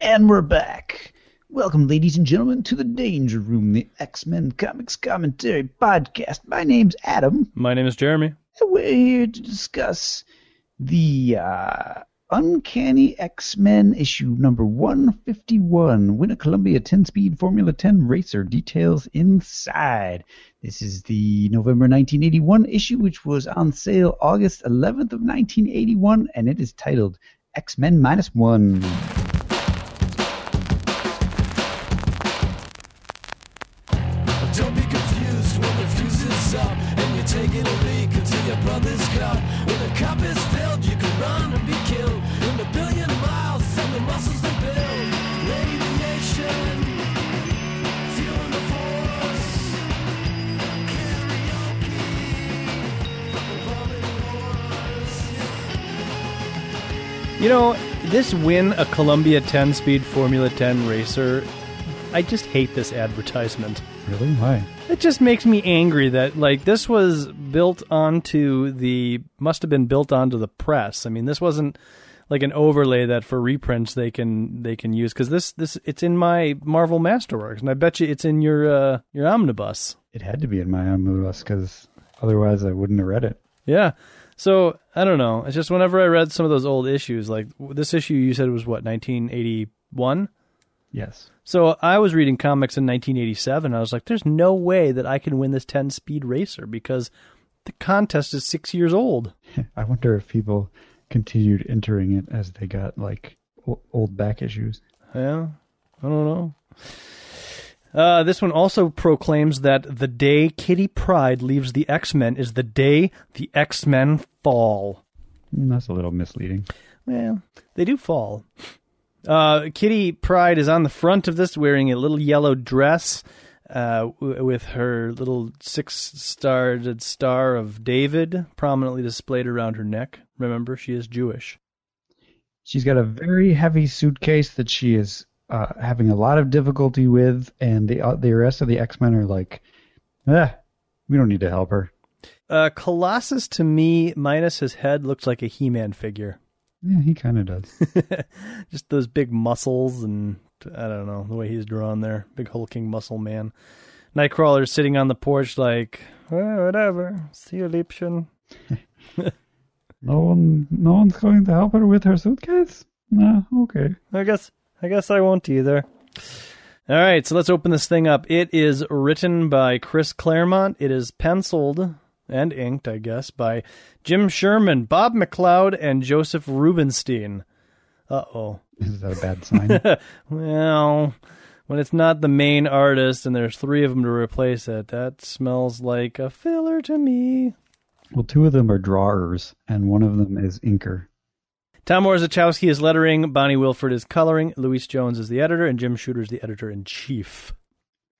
And we're back. Welcome, ladies and gentlemen, to the Danger Room, the X Men Comics Commentary Podcast. My name's Adam. My name is Jeremy. And we're here to discuss the uh, Uncanny X Men issue number 151. Win a Columbia 10 speed Formula 10 racer. Details inside. This is the November 1981 issue, which was on sale August 11th of 1981, and it is titled X Men Minus One. You know, this win a Columbia 10 speed Formula 10 racer, I just hate this advertisement. Really? Why? It just makes me angry that like this was built onto the must have been built onto the press. I mean, this wasn't like an overlay that for reprints they can they can use cuz this this it's in my Marvel Masterworks and I bet you it's in your uh your omnibus. It had to be in my omnibus because otherwise I wouldn't have read it. Yeah. So, I don't know. It's just whenever I read some of those old issues like this issue you said was what 1981? Yes. So I was reading comics in 1987. I was like, "There's no way that I can win this 10 speed racer because the contest is six years old." I wonder if people continued entering it as they got like old back issues. Yeah, I don't know. Uh, this one also proclaims that the day Kitty Pryde leaves the X Men is the day the X Men fall. Mm, That's a little misleading. Well, they do fall. Uh, Kitty Pryde is on the front of this wearing a little yellow dress uh, w- with her little six starred star of David prominently displayed around her neck. Remember, she is Jewish. She's got a very heavy suitcase that she is uh, having a lot of difficulty with, and the uh, the rest of the X Men are like, "Ah, we don't need to help her." Uh, Colossus, to me, minus his head, looks like a He Man figure. Yeah, he kind of does. Just those big muscles and I don't know the way he's drawn there, big hulking muscle man. Nightcrawler's sitting on the porch like, well, whatever. See you, Liebchen. no one, no one's going to help her with her suitcase. Nah, okay. I guess I guess I won't either. All right, so let's open this thing up. It is written by Chris Claremont. It is penciled and inked, I guess, by Jim Sherman, Bob McLeod, and Josef Rubinstein. Uh oh. Is that a bad sign? Well, when it's not the main artist and there's three of them to replace it, that smells like a filler to me. well, two of them are drawers, and one of them is inker. Tom Orzechowski is lettering, Bonnie Wilford is coloring, Louise Jones is the editor, and Jim Shooter is the editor in chief.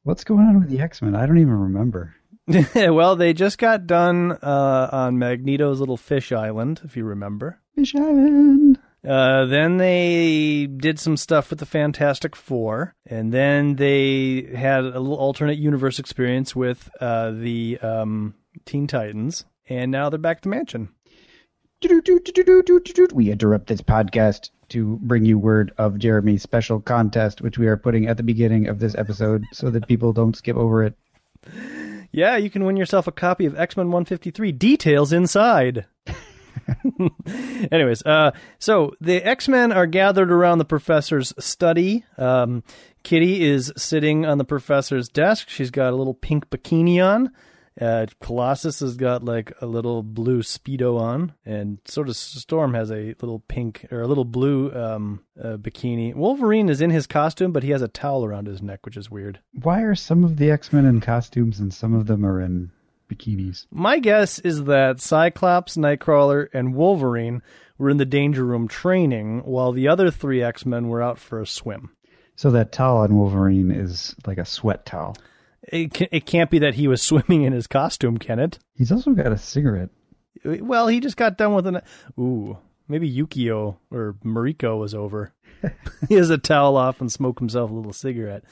What's going on with the X Men? I don't even remember. well, they just got done uh, on Magneto's little fish island, if you remember. Fish Island. Uh, then they did some stuff with the Fantastic Four, and then they had a little alternate universe experience with uh, the um, Teen Titans, and now they're back to Mansion. We interrupt this podcast to bring you word of Jeremy's special contest, which we are putting at the beginning of this episode so that people don't skip over it. Yeah, you can win yourself a copy of X Men 153. Details inside. Anyways, uh, so the X Men are gathered around the professor's study. Um, Kitty is sitting on the professor's desk. She's got a little pink bikini on. Uh, Colossus has got like a little blue speedo on, and sort of Storm has a little pink or a little blue um, uh, bikini. Wolverine is in his costume, but he has a towel around his neck, which is weird. Why are some of the X Men in costumes and some of them are in bikinis? My guess is that Cyclops, Nightcrawler, and Wolverine were in the Danger Room training, while the other three X Men were out for a swim. So that towel on Wolverine is like a sweat towel. It, ca- it can't be that he was swimming in his costume, can it? He's also got a cigarette. Well, he just got done with an. Ooh, maybe Yukio or Mariko was over. he has a towel off and smoked himself a little cigarette.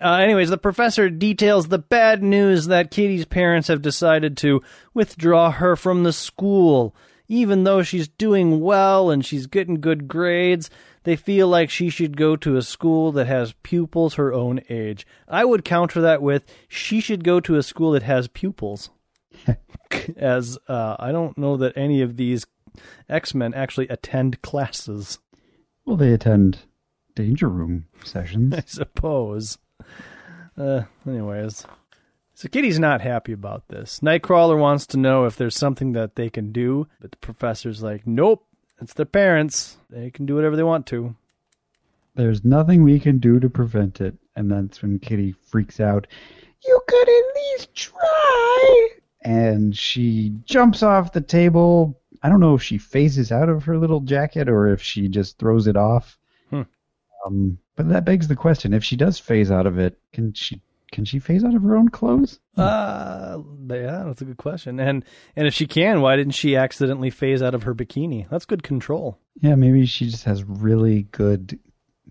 Uh, anyways, the professor details the bad news that Kitty's parents have decided to withdraw her from the school. Even though she's doing well and she's getting good grades, they feel like she should go to a school that has pupils her own age. I would counter that with she should go to a school that has pupils. As uh, I don't know that any of these X Men actually attend classes, Well, they attend danger room sessions. I suppose. Uh, anyways. So Kitty's not happy about this. Nightcrawler wants to know if there's something that they can do, but the professor's like, nope, it's their parents. They can do whatever they want to. There's nothing we can do to prevent it. And that's when Kitty freaks out. You could at least try. And she jumps off the table. I don't know if she phases out of her little jacket or if she just throws it off. Hmm. Um, but that begs the question: if she does phase out of it, can she can she phase out of her own clothes? Uh, yeah, that's a good question. And and if she can, why didn't she accidentally phase out of her bikini? That's good control. Yeah, maybe she just has really good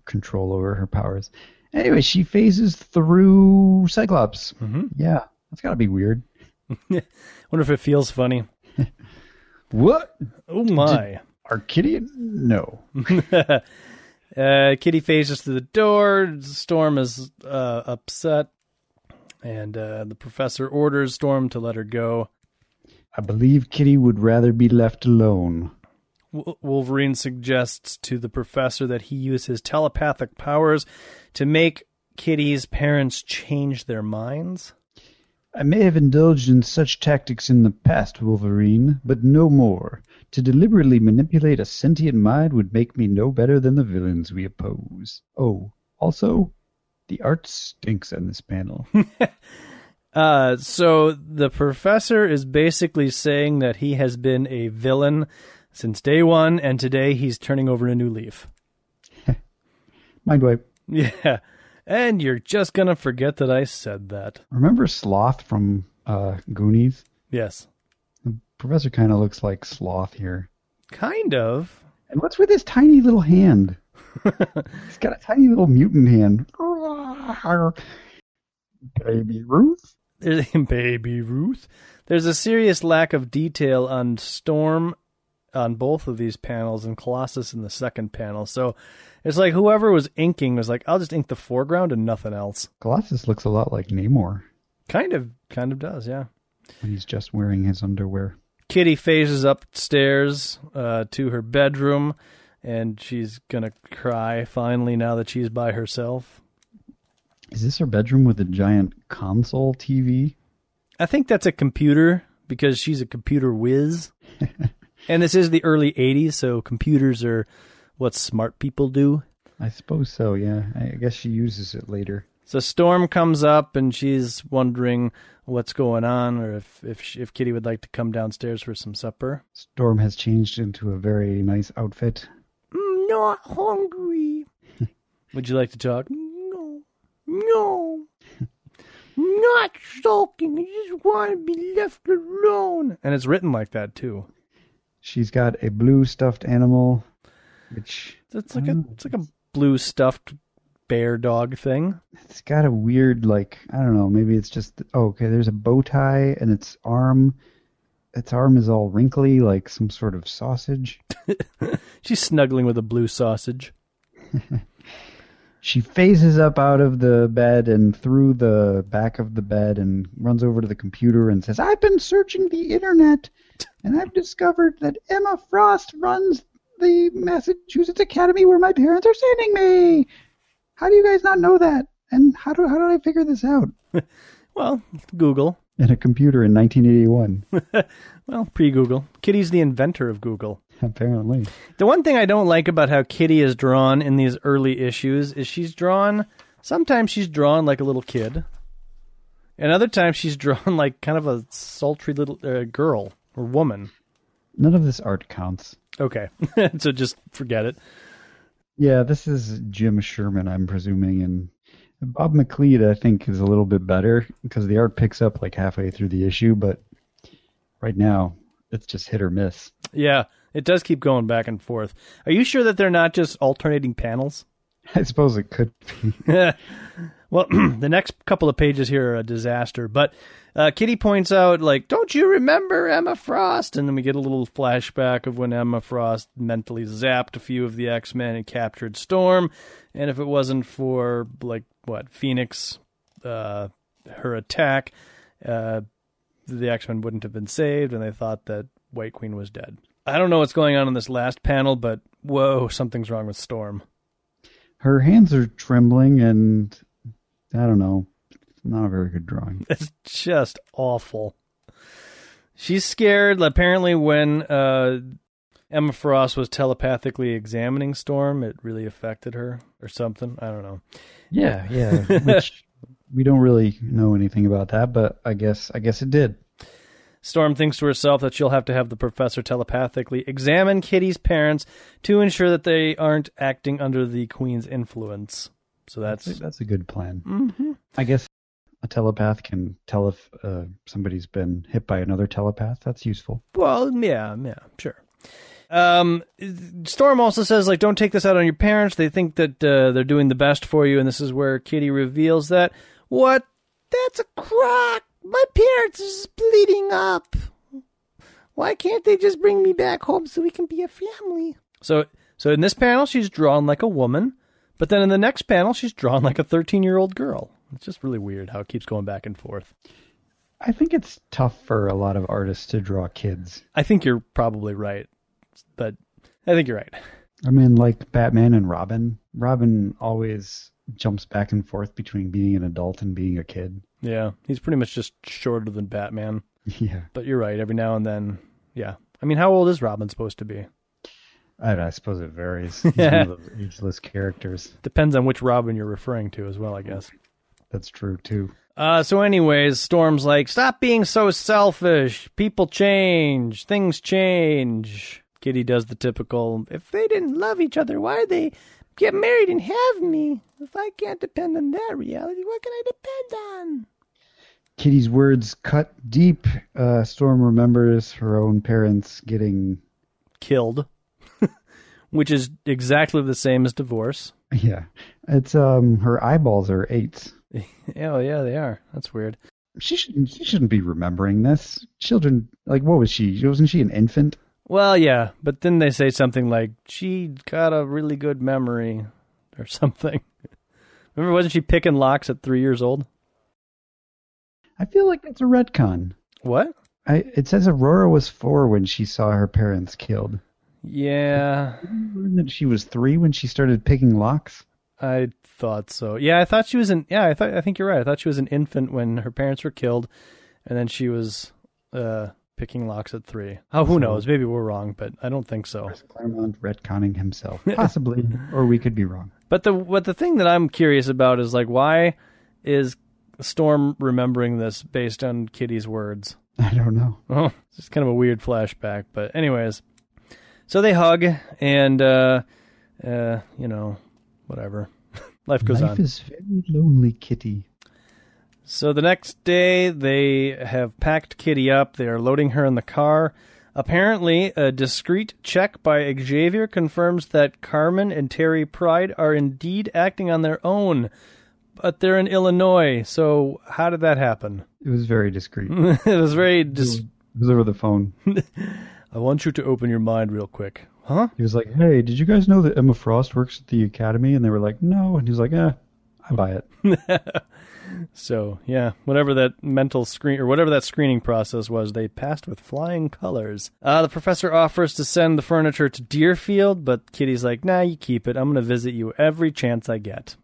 control over her powers. Anyway, she phases through Cyclops. Mhm. Yeah, that's gotta be weird. Wonder if it feels funny. What? Oh my. Arkidian? No. uh, Kitty phases through the door. Storm is uh, upset, and uh, the professor orders Storm to let her go. I believe Kitty would rather be left alone. W- Wolverine suggests to the professor that he use his telepathic powers to make Kitty's parents change their minds. I may have indulged in such tactics in the past, Wolverine, but no more. To deliberately manipulate a sentient mind would make me no better than the villains we oppose. Oh, also, the art stinks on this panel. Uh, so the professor is basically saying that he has been a villain since day one, and today he's turning over a new leaf. Mind wipe. Yeah. And you're just going to forget that I said that. Remember Sloth from uh, Goonies? Yes. The Professor kind of looks like Sloth here. Kind of. And what's with his tiny little hand? He's got a tiny little mutant hand. Baby Ruth? There's Baby Ruth. There's a serious lack of detail on Storm on both of these panels and Colossus in the second panel. So it's like whoever was inking was like, I'll just ink the foreground and nothing else. Colossus looks a lot like Namor Kind of, kind of does, yeah. when he's just wearing his underwear. Kitty phases upstairs uh, to her bedroom, and she's gonna cry finally now that she's by herself. Is this her bedroom with a giant console TV? I think that's a computer because she's a computer whiz. and this is the early 80s, so computers are what smart people do. I suppose so, yeah. I guess she uses it later. So Storm comes up and she's wondering what's going on or if if she, if Kitty would like to come downstairs for some supper. Storm has changed into a very nice outfit. I'm not hungry. would you like to talk? No. No. not sulking. I just want to be left alone. And it's written like that too. She's got a blue stuffed animal, which It's like a hmm. it's like a blue stuffed bear dog thing. it's got a weird like I don't know, maybe it's just oh, okay, there's a bow tie and its arm its arm is all wrinkly like some sort of sausage. She's snuggling with a blue sausage. She phases up out of the bed and through the back of the bed and runs over to the computer and says, I've been searching the internet and I've discovered that Emma Frost runs the Massachusetts Academy where my parents are sending me. How do you guys not know that? And how do how did I figure this out? Well, Google. In a computer in 1981, Well, pre-Google. Kitty's the inventor of Google. apparently. The one thing I don't like about how Kitty is drawn in these early issues is she's drawn. Sometimes she's drawn like a little kid, and other times she's drawn like kind of a sultry little uh, girl or woman. None of this art counts. Okay, so just forget it. Yeah, this is Jim Sherman, I'm presuming, and Bob McLeod, I think, is a little bit better because the art picks up like halfway through the issue, but right now it's just hit or miss. Yeah, it does keep going back and forth. Are you sure that they're not just alternating panels? I suppose it could be. Well, the next couple of pages here are a disaster, but uh, Kitty points out, like, don't you remember Emma Frost? And then we get a little flashback of when Emma Frost mentally zapped a few of the X Men and captured Storm. And if it wasn't for, like, what, Phoenix, uh, her attack, uh, the X Men wouldn't have been saved, and they thought that White Queen was dead. I don't know what's going on in this last panel, but whoa, something's wrong with Storm. Her hands are trembling, and I don't know. Not a very good drawing. It's just awful. She's scared. Apparently, when uh, Emma Frost was telepathically examining Storm, it really affected her or something. I don't know. Yeah, yeah. Which we don't really know anything about that, but I guess I guess it did. Storm thinks to herself that she'll have to have the professor telepathically examine Kitty's parents to ensure that they aren't acting under the queen's influence. So that's, That's a, that's a good plan. Mhm. I guess a telepath can tell if uh, somebody's been hit by another telepath. That's useful. Well, yeah, yeah, sure. Um, Storm also says like, don't take this out on your parents. They think that uh, they're doing the best for you, and this is where Kitty reveals that what? That's a crock. My parents are splitting up. Why can't they just bring me back home so we can be a family? So, so in this panel, she's drawn like a woman, but then in the next panel, she's drawn like a thirteen-year-old girl. It's just really weird how it keeps going back and forth. I think it's tough for a lot of artists to draw kids. I think you're probably right, but I think you're right. I mean, like Batman and Robin. Robin always jumps back and forth between being an adult and being a kid. Yeah, he's pretty much just shorter than Batman. Yeah, But you're right. Every now and then, yeah. I mean, how old is Robin supposed to be? I, I suppose it varies. He's one of those ageless characters. Depends on which Robin you're referring to as well, I guess. That's true too. Uh, so, anyways, Storm's like, stop being so selfish. People change. Things change. Kitty does the typical, if they didn't love each other, why'd they get married and have me? If I can't depend on that reality, what can I depend on? Kitty's words cut deep. Uh, Storm remembers her own parents getting. Killed. Which is exactly the same as divorce. Yeah, it's um her eyeballs are eights. Oh, yeah, they are. That's weird. She shouldn't. She shouldn't be remembering this. Children, like, what was she? Wasn't she an infant? Well, yeah, but then they say something like she got a really good memory or something. Remember, wasn't she picking locks at three years old? I feel like it's a retcon. What? I, it says Ororo was four when she saw her parents killed. Yeah, Didn't you learn that she was three when she started picking locks? I thought so. Yeah, I thought she was an. Yeah, I thought. I think you're right. I thought she was an infant when her parents were killed, and then she was uh, picking locks at three. Oh, who knows? Maybe we're wrong, but I don't think so. Chris Claremont retconning himself, possibly, or we could be wrong. But the what the thing that I'm curious about is like why is Storm remembering this based on Kitty's words? I don't know. Oh, it's just kind of a weird flashback. But anyways, so they hug and uh, uh, you know, whatever. Life goes Life on. Life is very lonely, Kitty. So the next day, they have packed Kitty up. They are loading her in the car. Apparently, a discreet check by Xavier confirms that Carmen and Terry Pryde are indeed acting on their own, but they're in Illinois. So how did that happen? It was very discreet. it was very. Dis- It was over the phone. I want you to open your mind real quick, huh? He was like, "Hey, did you guys know that Emma Frost works at the Academy?" And they were like, "No." And he was like, "Eh, I buy it." So yeah, whatever that mental screen or whatever that screening process was, they passed with flying colors. Uh, the professor offers to send the furniture to Deerfield, but Kitty's like, "Nah, you keep it. I'm gonna visit you every chance I get."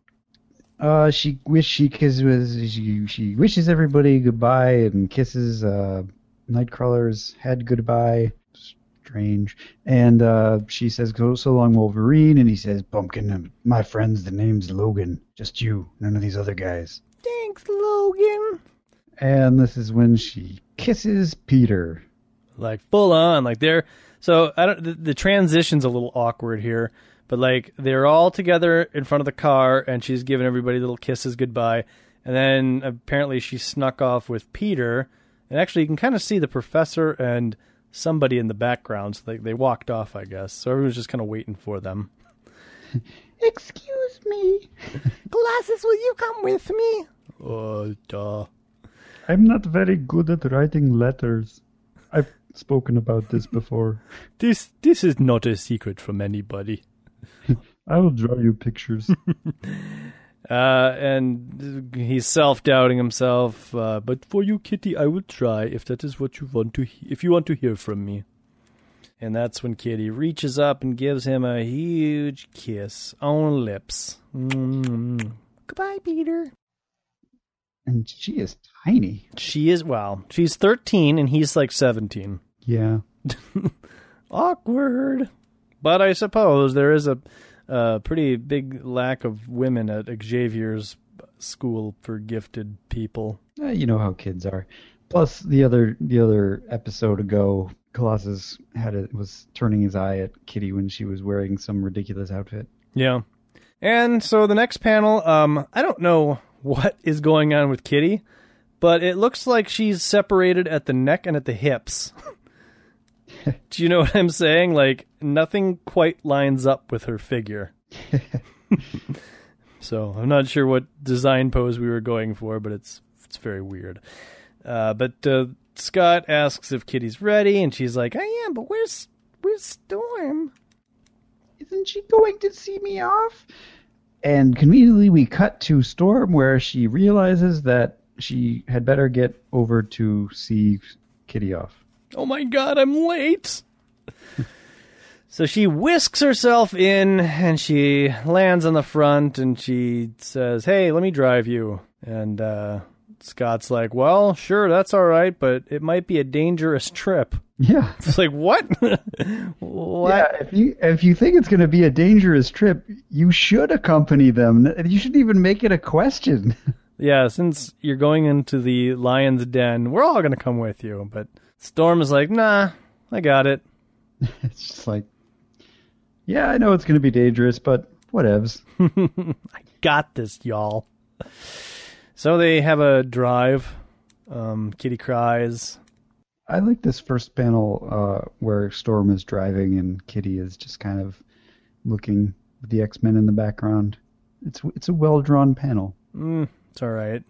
Uh, she wish she kisses. She she wishes everybody goodbye and kisses uh, Nightcrawler's head goodbye. Strange. And uh, she says, "Go so long, Wolverine." And he says, "Pumpkin, my friends, the name's Logan. Just you, none of these other guys." Thanks, Logan. And this is when she kisses Peter. Like full on, like they're so I don't. The, the transition's a little awkward here, but like they're all together in front of the car, and she's giving everybody little kisses goodbye, and then apparently she snuck off with Peter, and actually you can kind of see the professor and somebody in the background. So they they walked off, I guess. So everyone's just kind of waiting for them. Excuse me. Glasses, will you come with me? Oh, duh. I'm not very good at writing letters. I've spoken about this before. This this is not a secret from anybody. I will draw you pictures. Uh, and he's self doubting himself. Uh, but for you, Kitty, I will try if that is what you want to. He- if you want to hear from me. And that's when Kitty reaches up and gives him a huge kiss on lips. Mm. Goodbye, Peter. and she is tiny. She is well. She's thirteen and he's like seventeen. Yeah. Awkward. But I suppose there is a, a pretty big lack of women at Xavier's school for gifted people. Uh, you know how kids are. Plus, the other the other episode ago, Colossus had a, was turning his eye at Kitty when she was wearing some ridiculous outfit. Yeah. And so the next panel, um, I don't know what is going on with Kitty, but it looks like she's separated at the neck and at the hips. Do you know what I'm saying? Like nothing quite lines up with her figure. so I'm not sure what design pose we were going for, but it's it's very weird. Uh, but uh, Scott asks if Kitty's ready, and she's like, "I am, but where's where's Storm?" Isn't she going to see me off? And conveniently, we cut to Storm where she realizes that she had better get over to see Kitty off. Oh my god, I'm late. so she whisks herself in and she lands on the front and she says, Hey, let me drive you. And uh, Scott's like, Well, sure, that's all right, but it might be a dangerous trip. Yeah. It's like, What? what? Yeah, if you if you think it's going to be a dangerous trip, you should accompany them. You shouldn't even make it a question. Yeah, since you're going into the lion's den, we're all going to come with you. But Storm is like, Nah, I got it. it's just like, yeah, I know it's going to be dangerous, but whatevs. I got this, y'all. So they have a drive. Um, Kitty cries. I like this first panel uh, where Storm is driving and Kitty is just kind of looking with the X Men in the background. It's it's a well drawn panel. Mm, it's all right.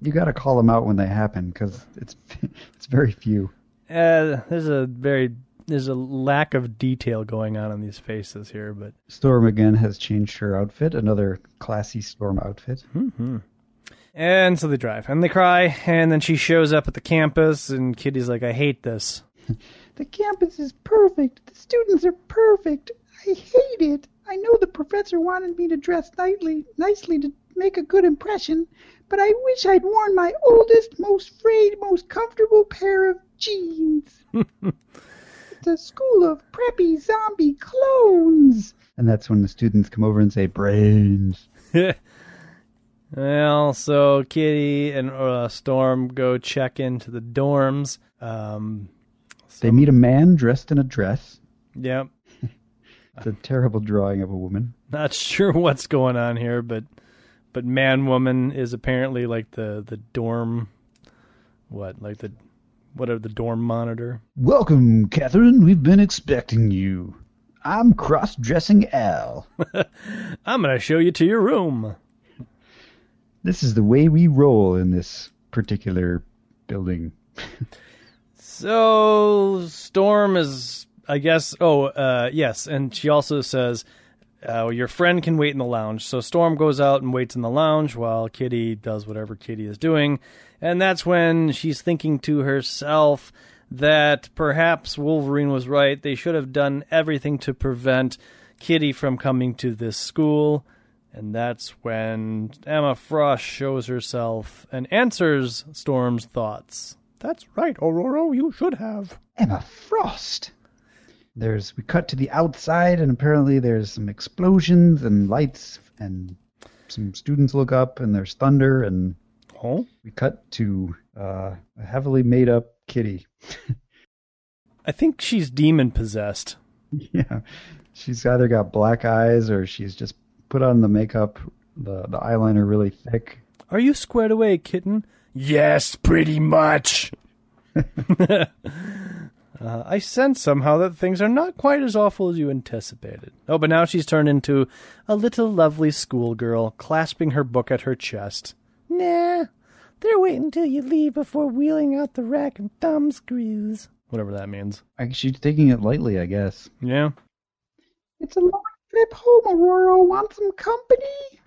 You got to call them out when they happen because it's it's very few. Uh, there's a very there's a lack of detail going on in these faces here, but Storm again has changed her outfit, another classy Storm outfit. Mm-hmm. and so they drive and they cry, and then she shows up at the campus, and Kitty's like, "I hate this." The campus is perfect. The students are perfect. I hate it. I know the professor wanted me to dress nicely, nicely to make a good impression, but I wish I'd worn my oldest, most frayed, most comfortable pair of jeans. it's a school of preppy zombie clones. And that's when the students come over and say, brains. well, so Kitty and uh, Storm go check into the dorms. Um, They meet a man dressed in a dress. yep. It's a terrible drawing of a woman. Not sure what's going on here, but but man woman is apparently like the the dorm what like the what are the dorm monitor? Welcome, Catherine. We've been expecting you. I'm cross dressing Al. I'm gonna show you to your room. This is the way we roll in this particular building. So Storm is I guess oh uh yes, and she also says uh, your friend can wait in the lounge. So Storm goes out and waits in the lounge while Kitty does whatever Kitty is doing. And that's when she's thinking to herself that perhaps Wolverine was right. They should have done everything to prevent Kitty from coming to this school. And that's when Emma Frost shows herself and answers Storm's thoughts. That's right, Ororo, you should have. Emma Frost. There's we cut to the outside and apparently there's some explosions and lights and some students look up and there's thunder and Oh? we cut to uh, a heavily made up kitty. I think she's demon possessed. yeah. She's either got black eyes or she's just put on the makeup, the the eyeliner really thick. Are you squared away, kitten? Yes, pretty much. Uh, I sense somehow that things are not quite as awful as you anticipated. Oh, but now she's turned into a little lovely schoolgirl, clasping her book at her chest. Nah, they're waiting till you leave before wheeling out the rack and thumb screws. Whatever that means. I, she's taking it lightly, I guess. Yeah. It's a long trip home, Ororo. Want some company?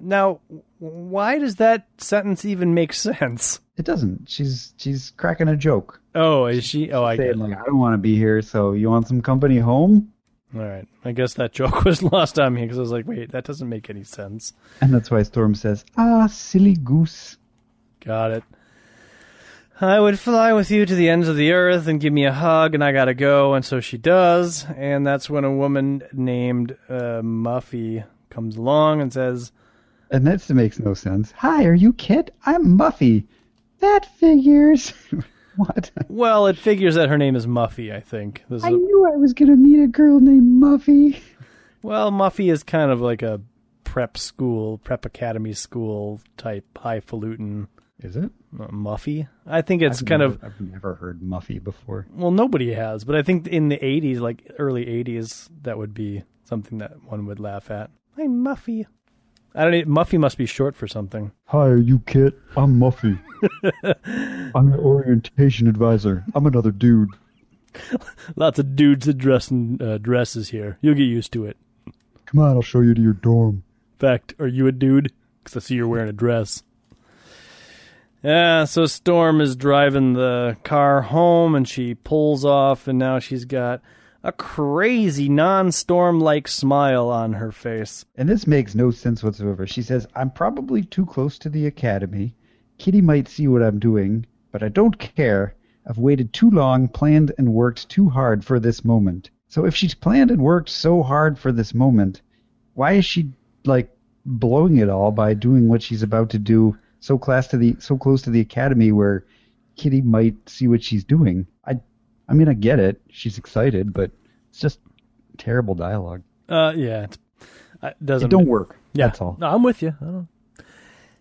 Now, why does that sentence even make sense? It doesn't. She's she's cracking a joke. Oh, is she? Oh, I get it. like, I don't want to be here, so you want some company home? All right. I guess that joke was lost on me because I was like, wait, that doesn't make any sense. And that's why Storm says, "Ah, silly goose." Got it. I would fly with you to the ends of the earth and give me a hug, and I gotta go. And so she does. And that's when a woman named uh, Muffy comes along and says, And that makes no sense. Hi, are you Kit? I'm Muffy. That figures. what? Well, it figures that her name is Muffy, I think. This I a- knew I was gonna meet a girl named Muffy. well, Muffy is kind of like a prep school, prep academy school type highfalutin Is it? uh, Muffy. I think it's I've kind never- of I've never heard Muffy before. well, nobody has, but I think in the '80s, like early ¡80s, that would be something that one would laugh at. I'm Muffy. I don't. Know, Muffy must be short for something. Hi, are you Kit? I'm Muffy. I'm your orientation advisor. I'm another dude. Lots of dudes that dress in uh, dresses here. You'll get used to it. Come on, I'll show you to your dorm. In fact, are you a dude? Because I see you're wearing a dress. Yeah, so Storm is driving the car home and she pulls off, and now she's got a crazy non storm like smile on her face. And this makes no sense whatsoever. She says, I'm probably too close to the academy. Kitty might see what I'm doing, but I don't care. I've waited too long, planned and worked too hard for this moment. So if she's planned and worked so hard for this moment, why is she like blowing it all by doing what she's about to do so close to the so close to the academy where Kitty might see what she's doing? I mean I get it. She's excited, but it's just terrible dialogue. Uh, yeah, it's, it doesn't. It don't work. Yeah, That's all. No, I'm with you. I don't.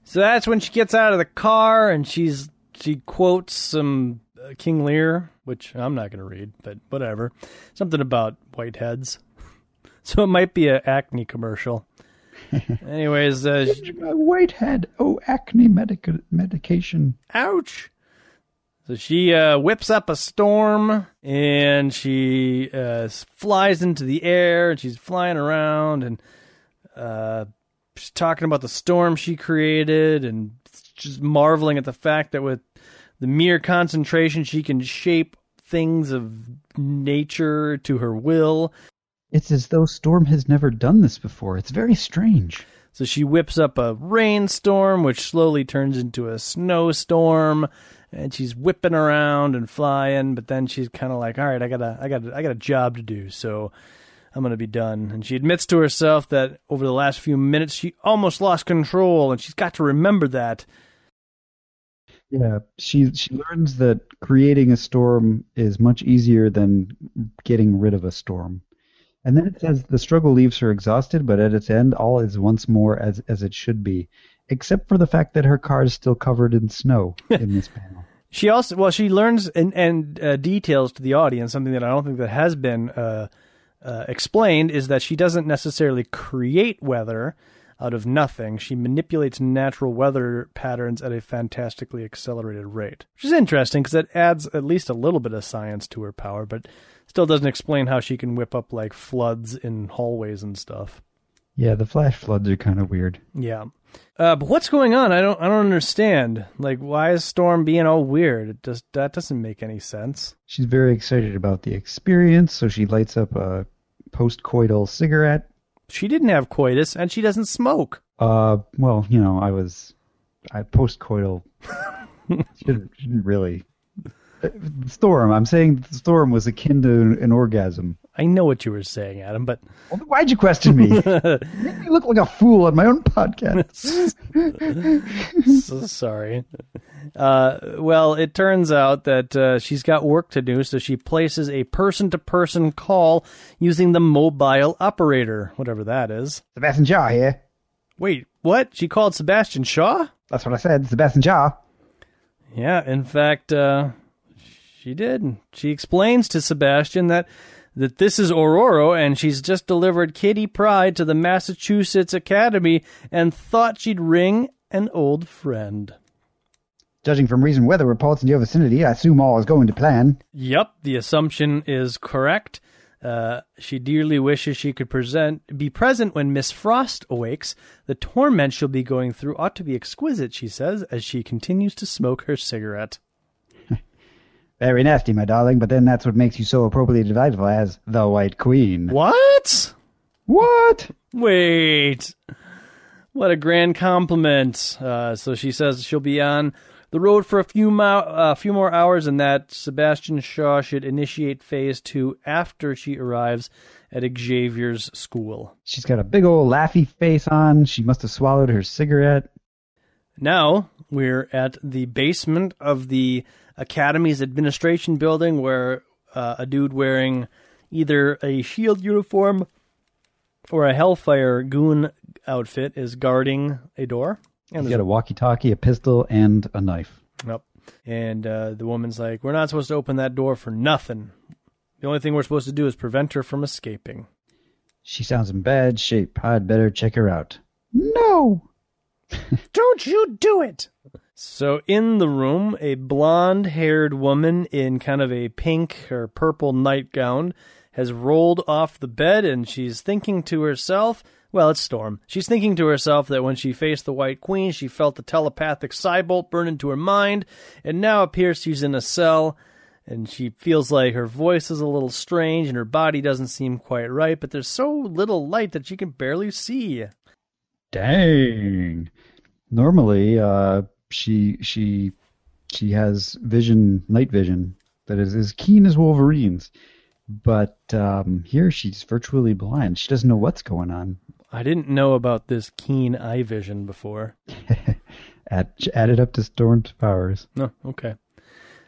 So that's when she gets out of the car and she's she quotes some uh, King Lear, which I'm not going to read, but whatever. Something about whiteheads. So it might be a acne commercial. Anyways, uh, Whitehead. Oh, acne medica- medication. ouch. So she uh, whips up a storm and she uh, flies into the air and she's flying around and uh, she's talking about the storm she created and just marveling at the fact that with the mere concentration she can shape things of nature to her will. It's as though Storm has never done this before. It's very strange. So she whips up a rainstorm, which slowly turns into a snowstorm, and she's whipping around and flying. But then she's kind of like, "All right, I got a, I got, I got a job to do, so I'm gonna be done." And she admits to herself that over the last few minutes, she almost lost control, and she's got to remember that. Yeah, she she learns that creating a storm is much easier than getting rid of a storm. And then it says the struggle leaves her exhausted, but at its end, all is once more as as it should be, except for the fact that her car is still covered in snow in this panel. She also, well, she learns and, and uh, details to the audience something that I don't think that has been uh, uh, explained is that she doesn't necessarily create weather out of nothing. She manipulates natural weather patterns at a fantastically accelerated rate, which is interesting because it adds at least a little bit of science to her power, but still doesn't explain how she can whip up like floods in hallways and stuff. Yeah, the flash floods are kind of weird. Yeah. Uh, but what's going on? I don't. I don't understand. Like, why is Storm being all weird? It just that doesn't make any sense. She's very excited about the experience, so she lights up a post-coital cigarette. She didn't have coitus, and she doesn't smoke. Uh, well, you know, I was, I post-coital shouldn't, shouldn't really. Uh, Storm, I'm saying Storm was akin to an orgasm. I know what you were saying, Adam, but Well, Why'd you question me? you made me look like a fool on my own podcast. so sorry. Uh, well, it turns out that uh, she's got work to do, so she places a person-to-person call using the mobile operator, whatever that is. Sebastian Shaw here. Wait, what? She called Sebastian Shaw? That's what I said. Sebastian Shaw. Yeah, in fact, uh, She did. She explains to Sebastian that that this is Ororo and she's just delivered Kitty Pryde to the Massachusetts Academy and thought she'd ring an old friend. Judging from recent weather reports in your vicinity, I assume all is going to plan. Yep, the assumption is correct. Uh, she dearly wishes she could present, be present when Miss Frost awakes. The torment she'll be going through ought to be exquisite, she says, as she continues to smoke her cigarette. Very nasty, my darling, but then that's what makes you so appropriately delightful as the White Queen. What? What? Wait. What a grand compliment. Uh, so she says she'll be on the road for a few mo- uh, few more hours, and that Sebastian Shaw should initiate phase two after she arrives at Xavier's school. She's got a big old laughy face on. She must have swallowed her cigarette. Now we're at the basement of the Academy's administration building, where uh, a dude wearing either a shield uniform or a Hellfire goon outfit is guarding a door. And there's got a walkie-talkie, a pistol, and a knife. Yep. And uh, the woman's like, "We're not supposed to open that door for nothing. The only thing we're supposed to do is prevent her from escaping." She sounds in bad shape. I'd better check her out. No. Don't you do it! So in the room, a blonde-haired woman in kind of a pink or purple nightgown has rolled off the bed, and she's thinking to herself. Well, it's Storm. She's thinking to herself that when she faced the White Queen, she felt the telepathic psi-bolt burn into her mind, and now appears she's in a cell, and she feels like her voice is a little strange and her body doesn't seem quite right, but there's so little light that she can barely see. Dang. Normally, uh, she she she has vision, night vision that is as keen as Wolverine's, but um, here she's virtually blind. She doesn't know what's going on. I didn't know about this keen eye vision before. Add, added up to Storm's powers. No, okay.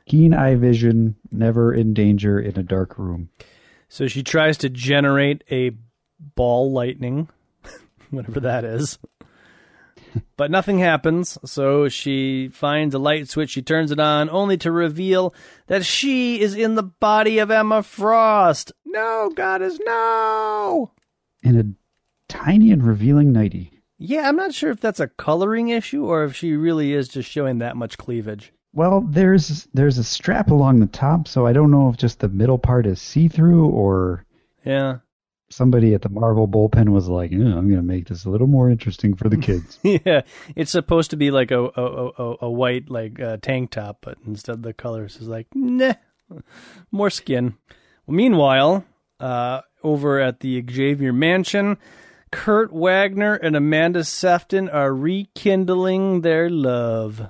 Keen eye vision, never in danger in a dark room. So she tries to generate a ball lightning, whatever that is. But nothing happens, so she finds a light switch, she turns it on, only to reveal that she is in the body of Emma Frost. No, goddess, no! In a tiny and revealing nightie. Yeah, I'm not sure if that's a coloring issue or if she really is just showing that much cleavage. Well, there's there's a strap along the top, so I don't know if just the middle part is see through or Yeah. Somebody at the Marvel bullpen was like, "Yeah, I'm going to make this a little more interesting for the kids. yeah, it's supposed to be like a a, a, a white like uh, tank top, but instead the colors is like nah, more skin. Well, meanwhile, uh, over at the Xavier Mansion, Kurt Wagner and Amanda Sefton are rekindling their love.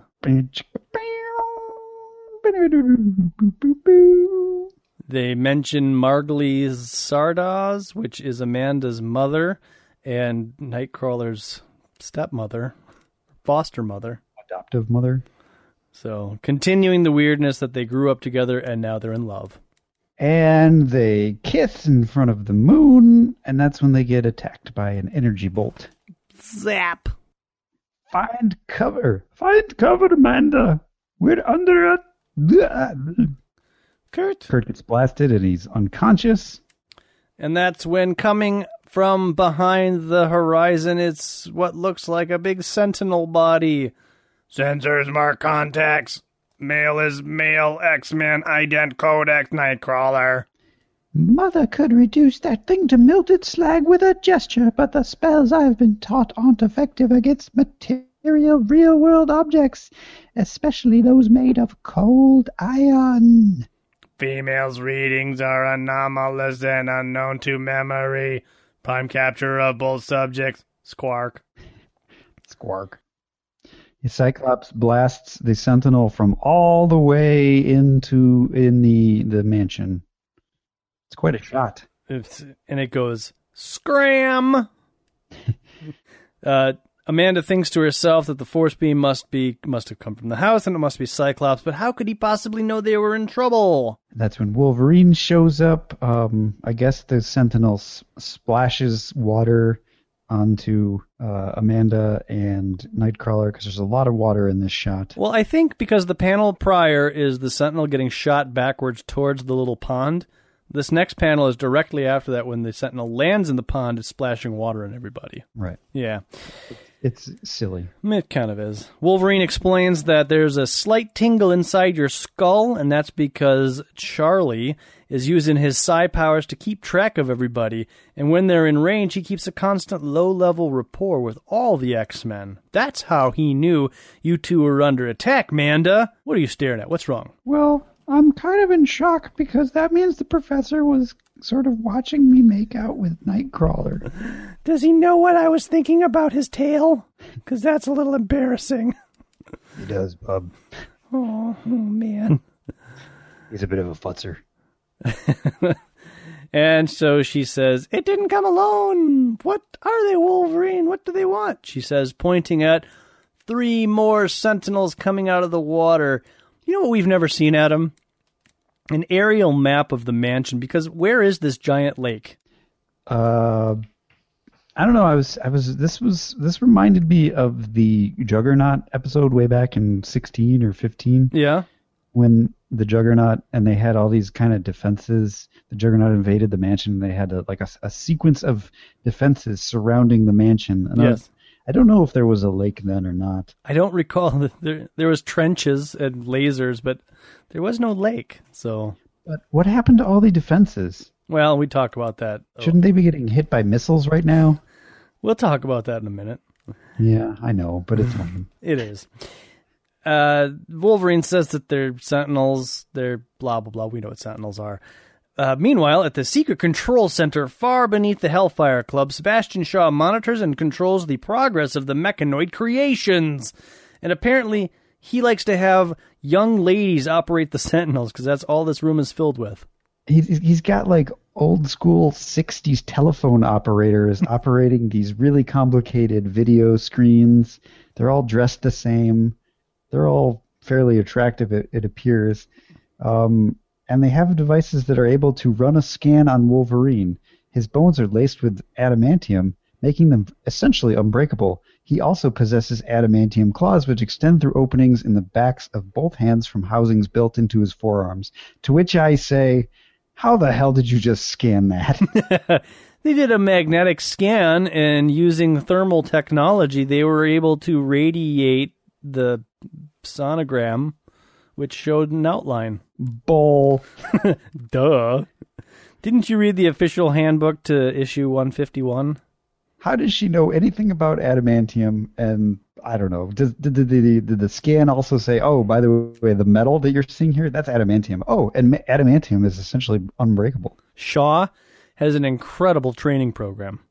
They mention Margali Szardos, which is Amanda's mother and Nightcrawler's stepmother, foster mother. Adoptive mother. So, continuing the weirdness that they grew up together and now they're in love. And they kiss in front of the moon, and that's when they get attacked by an energy bolt. Zap! Find cover. Find cover, Amanda. We're under a. Kurt. Kurt gets blasted and he's unconscious. And that's when coming from behind the horizon, it's what looks like a big sentinel body. Sensors mark contacts. Male is male X-Men ident codex Nightcrawler. Mother could reduce that thing to melted slag with a gesture, but the spells I've been taught aren't effective against material real world objects, especially those made of cold iron. Females' readings are anomalous and unknown to memory. Prime capture of both subjects. Squark. Squark. Cyclops blasts the Sentinel from all the way into in the the mansion. It's quite a shot. It's, and it goes scram. uh, Amanda thinks to herself that the force beam must be must have come from the house and it must be Cyclops, but how could he possibly know they were in trouble? That's when Wolverine shows up. Um, I guess the Sentinel s- splashes water onto uh, Amanda and Nightcrawler because there's a lot of water in this shot. Well, I think because the panel prior is the Sentinel getting shot backwards towards the little pond. This next panel is directly after that when the Sentinel lands in the pond, it's splashing water on everybody. Right. Yeah. It's silly. It kind of is. Wolverine explains that there's a slight tingle inside your skull, and that's because Charlie is using his psi powers to keep track of everybody, and when they're in range, he keeps a constant low level rapport with all the X Men. That's how he knew you two were under attack, Manda. What are you staring at? What's wrong? Well, I'm kind of in shock because that means the professor was sort of watching me make out with Nightcrawler. Does he know what I was thinking about his tail? Because that's a little embarrassing. He does, bub. Oh, oh man. He's a bit of a futzer. And so she says, It didn't come alone. What are they, Wolverine? What do they want? She says, pointing at three more sentinels coming out of the water. You know what we've never seen, Adam? An aerial map of the mansion, because where is this giant lake? Uh, I don't know. I was, I was. This was, this reminded me of the Juggernaut episode way back in sixteen or fifteen. Yeah. when the Juggernaut and they had all these kind of defenses. The Juggernaut invaded the mansion. And they had a, like a, a sequence of defenses surrounding the mansion. And I, Yes. was- I don't know if there was a lake then or not. I don't recall that there there was trenches and lasers, but there was no lake. So, But what happened to all the defenses? well, we talked about that. Shouldn't they be getting hit by missiles right now? We'll talk about that in a minute. Yeah, I know, but it's fine. It is. Uh, Wolverine says that they're sentinels. They're blah, blah, blah. We know what sentinels are. Uh, meanwhile, at the secret control center far beneath the Hellfire Club, Sebastian Shaw monitors and controls the progress of the mechanoid creations. And apparently, he likes to have young ladies operate the sentinels because that's all this room is filled with. He's he's got like old school '60s telephone operators operating these really complicated video screens. They're all dressed the same. They're all fairly attractive, it, it appears. Um, and they have devices that are able to run a scan on Wolverine. His bones are laced with adamantium, making them essentially unbreakable. He also possesses adamantium claws, which extend through openings in the backs of both hands from housings built into his forearms. To which I say, how the hell did you just scan that? They did a magnetic scan, and using thermal technology, they were able to radiate the sonogram, which showed an outline. Bull. Duh. Didn't you read the official handbook to issue 151? How does she know anything about adamantium? And I don't know. Does, did, did, did, did the scan also say, oh, by the way, the metal that you're seeing here, that's adamantium? Oh, and adamantium is essentially unbreakable. Shaw has an incredible training program.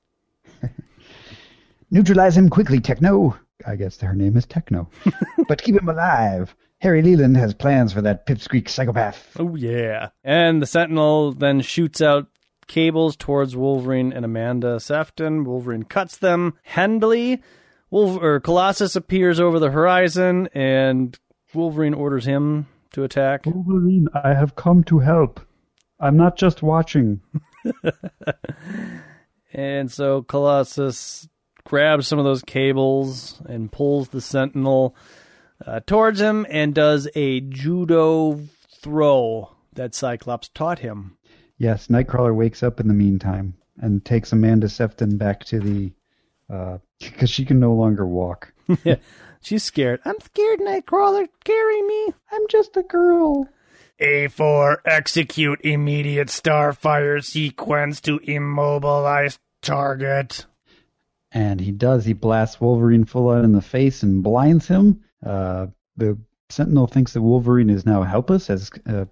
Neutralize him quickly, Techno. I guess her name is Techno. but keep him alive. Harry Leland has plans for that pipsqueak psychopath. Oh, yeah. And the Sentinel then shoots out cables towards Wolverine and Amanda Sefton. Wolverine cuts them handily. Wolver- or Colossus appears over the horizon, and Wolverine orders him to attack. Wolverine, I have come to help. I'm not just watching. And so Colossus grabs some of those cables and pulls the Sentinel uh, towards him and does a judo throw that Cyclops taught him. Yes, Nightcrawler wakes up in the meantime and takes Amanda Sefton back to the. Because she can no longer walk. She's scared. I'm scared, Nightcrawler. Carry me. I'm just a girl. A4, execute immediate starfire sequence to immobilize target. And he does. He blasts Wolverine full out in the face and blinds him. Uh, the Sentinel thinks that Wolverine is now helpless, as uh,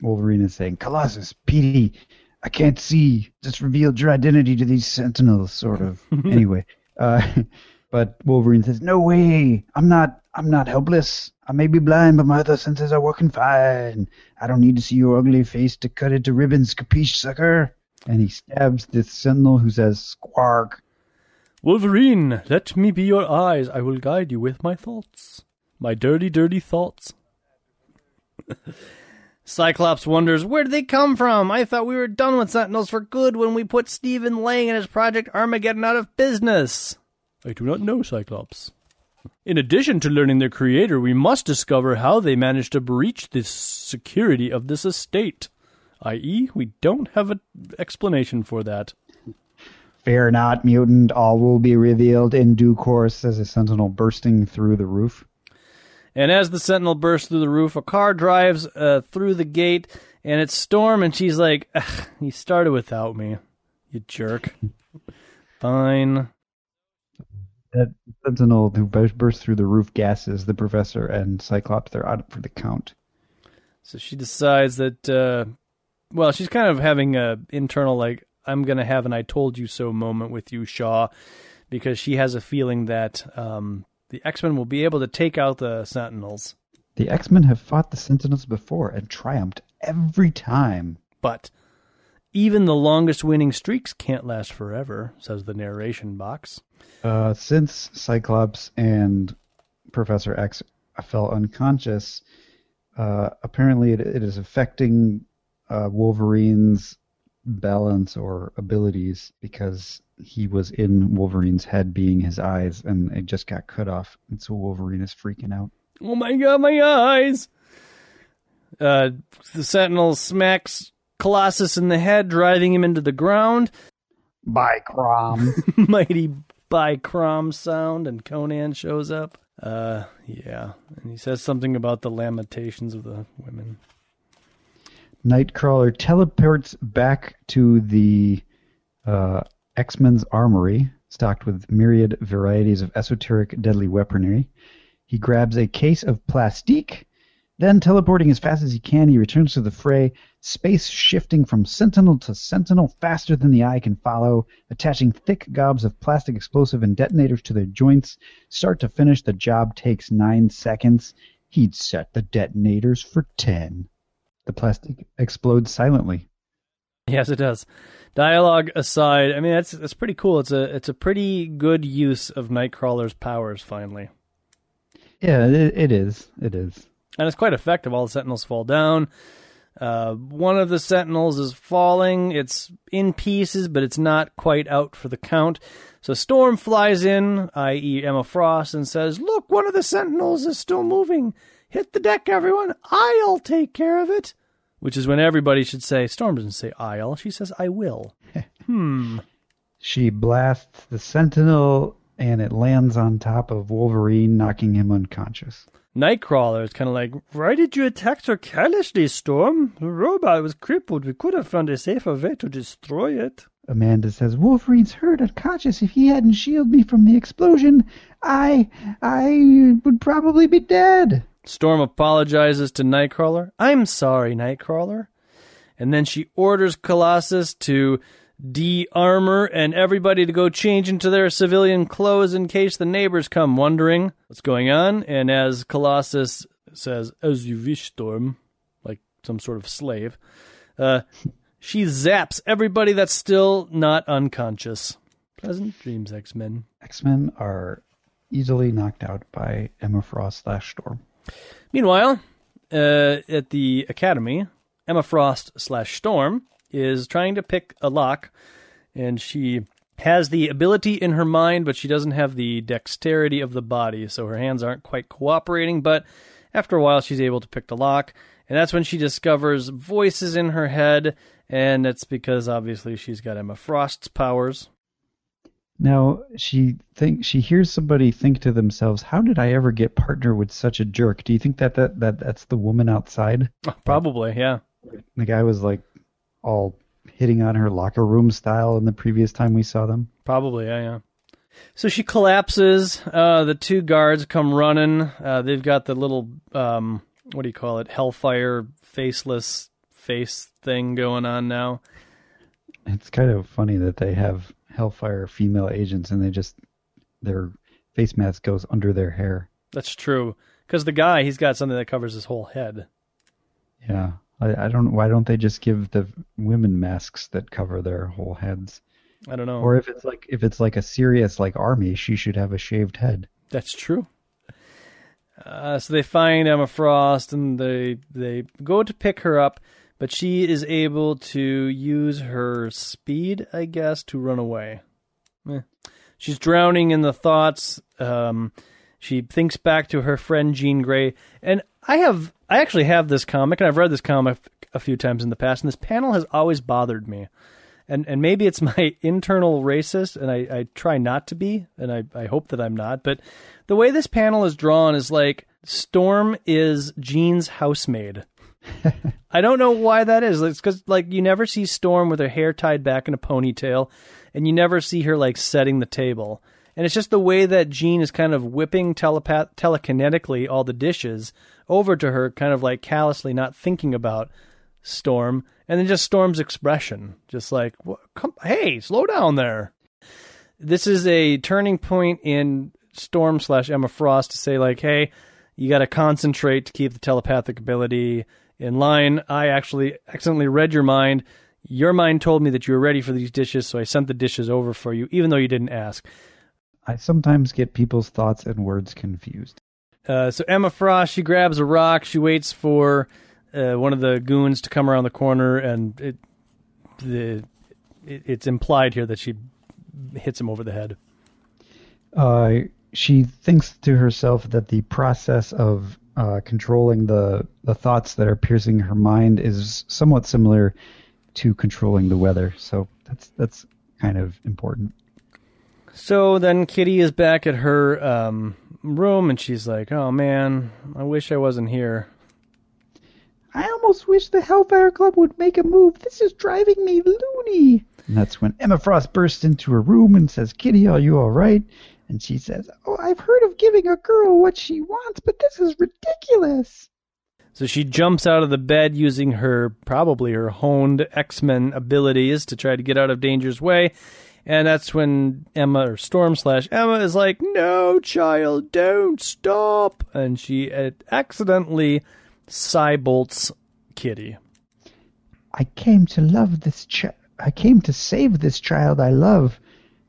Wolverine is saying, Colossus, Petey, I can't see. Just revealed your identity to these Sentinels, sort of. anyway, uh, but Wolverine says, "No way! I'm not. I'm not helpless. I may be blind, but my other senses are working fine. I don't need to see your ugly face to cut it to ribbons, capiche, sucker?" And he stabs this Sentinel, who says, "Squark." Wolverine, let me be your eyes. I will guide you with my thoughts. My dirty, dirty thoughts. Cyclops wonders, where did they come from? I thought we were done with Sentinels for good when we put Stephen Lang and his project Armageddon out of business. I do not know, Cyclops. In addition to learning their creator, we must discover how they managed to breach the security of this estate. I.e., we don't have an explanation for that. Fear not, mutant. All will be revealed in due course, says a sentinel bursting through the roof. And as the sentinel bursts through the roof, a car drives uh, through the gate, and it's Storm, and she's like, "Ugh, "You started without me, you jerk." Fine. That sentinel who bur- bursts through the roof gasses the professor and Cyclops. They're out for the count. So she decides that, uh, well, she's kind of having a internal like, "I'm gonna have an I told you so" moment with you, Shaw, because she has a feeling that um, the X Men will be able to take out the Sentinels, The X Men have fought the Sentinels before and triumphed every time. but even the longest winning streaks can't last forever, says the narration box. Uh, since Cyclops and Professor X fell unconscious, uh, apparently it, it is affecting uh, Wolverine's balance or abilities because he was in Wolverine's head, being his eyes, and it just got cut off, and so Wolverine is freaking out. Oh my god, my eyes! Uh, the Sentinel smacks Colossus in the head, driving him into the ground. By Crom. Mighty by Bicrom sound, and Conan shows up. Uh, yeah, and he says something about the lamentations of the women. Nightcrawler teleports back to the uh, X Men's armory, stocked with myriad varieties of esoteric deadly weaponry. He grabs a case of plastique, then, teleporting as fast as he can, he returns to the fray, space shifting from sentinel to sentinel faster than the eye can follow, attaching thick gobs of plastic explosive and detonators to their joints. Start to finish, the job takes nine seconds. He'd set the detonators for ten. The plastic explodes silently. Yes, it does. Dialogue aside, I mean that's that's pretty cool. It's a it's a pretty good use of Nightcrawler's powers finally. Yeah, it, it is. It is. And it's quite effective. All the sentinels fall down. Uh, one of the sentinels is falling. It's in pieces, but it's not quite out for the count. So Storm flies in, i.e., Emma Frost, and says, Look, one of the sentinels is still moving. Hit the deck, everyone. I'll take care of it. Which is when everybody should say, Storm doesn't say I'll. She says, I will. hmm. She blasts the sentinel, and it lands on top of Wolverine, knocking him unconscious. Nightcrawler is kind of like, Why did you attack so carelessly, Storm? The robot was crippled. We could have found a safer way to destroy it. Amanda says, Wolverine's hurt, unconscious. If he hadn't shielded me from the explosion, I, I would probably be dead. Storm apologizes to Nightcrawler. I'm sorry, Nightcrawler. And then she orders Colossus to de-armor and everybody to go change into their civilian clothes in case the neighbors come wondering what's going on. And as Colossus says, as you wish, Storm, like some sort of slave, uh, she zaps everybody that's still not unconscious. Pleasant dreams, X-Men. X Men are easily knocked out by Emma Frost slash Storm. Meanwhile, uh, at the academy, Emma Frost slash Storm is trying to pick a lock, and she has the ability in her mind, but she doesn't have the dexterity of the body, so her hands aren't quite cooperating. But after a while, she's able to pick the lock, and that's when she discovers voices in her head, and that's because obviously she's got Emma Frost's powers. Now she think she hears somebody think to themselves, "How did I ever get partner with such a jerk?" Do you think that that, that that's the woman outside? Probably, yeah. The guy was like all hitting on her locker room style in the previous time we saw them. Probably, yeah, yeah. So she collapses. Uh, the two guards come running. Uh, they've got the little, um, what do you call it? Hellfire faceless face thing going on now. It's kind of funny that they have Hellfire female agents and they just their face mask goes under their hair. That's true. Because the guy, he's got something that covers his whole head. Yeah. I, I don't why don't they just give the women masks that cover their whole heads? I don't know. Or if it's like if it's like a serious like army, she should have a shaved head. That's true. Uh, so they find Emma Frost and they they go to pick her up, but she is able to use her speed, I guess, to run away. Eh. She's drowning in the thoughts. Um, she thinks back to her friend Jean Grey, and I have I actually have this comic, and I've read this comic a few times in the past, and this panel has always bothered me. And and maybe it's my internal racist, and I, I try not to be, and I, I hope that I'm not. But the way this panel is drawn is like Storm is Jean's housemaid. I don't know why that is. It's because like you never see Storm with her hair tied back in a ponytail, and you never see her like setting the table. And it's just the way that Jean is kind of whipping telepath telekinetically all the dishes over to her, kind of like callously not thinking about Storm, and then just Storm's expression, just like, "Come, hey, slow down there." This is a turning point in Storm slash Emma Frost to say like, "Hey, you got to concentrate to keep the telepathic ability in line." I actually accidentally read your mind. Your mind told me that you were ready for these dishes, so I sent the dishes over for you, even though you didn't ask. I sometimes get people's thoughts and words confused. Uh, so Emma Frost, she grabs a rock. She waits for uh, one of the goons to come around the corner, and it, the it, it's implied here that she hits him over the head. Uh, she thinks to herself that the process of uh, controlling the the thoughts that are piercing her mind is somewhat similar to controlling the weather. So that's that's kind of important. So then Kitty is back at her um, room, and she's like, "Oh man, I wish I wasn't here." I almost wish the Hellfire Club would make a move. This is driving me loony. And that's when Emma Frost bursts into her room and says, Kitty, are you all right? And she says, Oh, I've heard of giving a girl what she wants, but this is ridiculous. So she jumps out of the bed using her, probably her honed X Men abilities to try to get out of danger's way. And that's when Emma, or Storm slash Emma, is like, No, child, don't stop. And she accidentally psi-bolt's Kitty. I came to love this child. I came to save this child I love,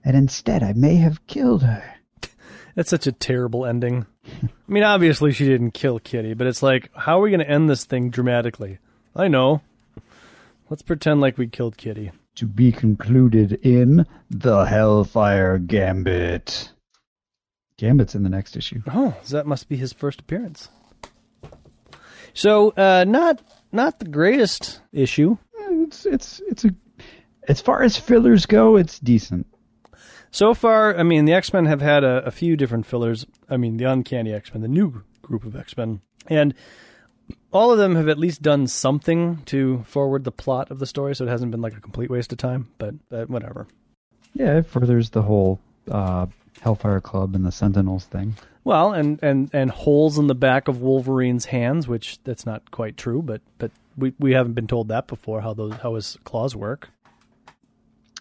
and instead I may have killed her. That's such a terrible ending. I mean, obviously she didn't kill Kitty, but it's like, how are we going to end this thing dramatically? I know. Let's pretend like we killed Kitty. To be concluded in the Hellfire Gambit. Gambit's in the next issue. Oh, so that must be his first appearance. So, uh, not not the greatest issue. It's it's it's a as far as fillers go, it's decent. So far, I mean, the X Men have had a, a, few different fillers. I mean, the Uncanny X Men, the new group of X Men, and all of them have at least done something to forward the plot of the story. So it hasn't been like a complete waste of time. But, but whatever. Yeah, it furthers the whole uh, Hellfire Club and the Sentinels thing. Well, and, and, and holes in the back of Wolverine's hands, which that's not quite true, but but we, we haven't been told that before how those how his claws work.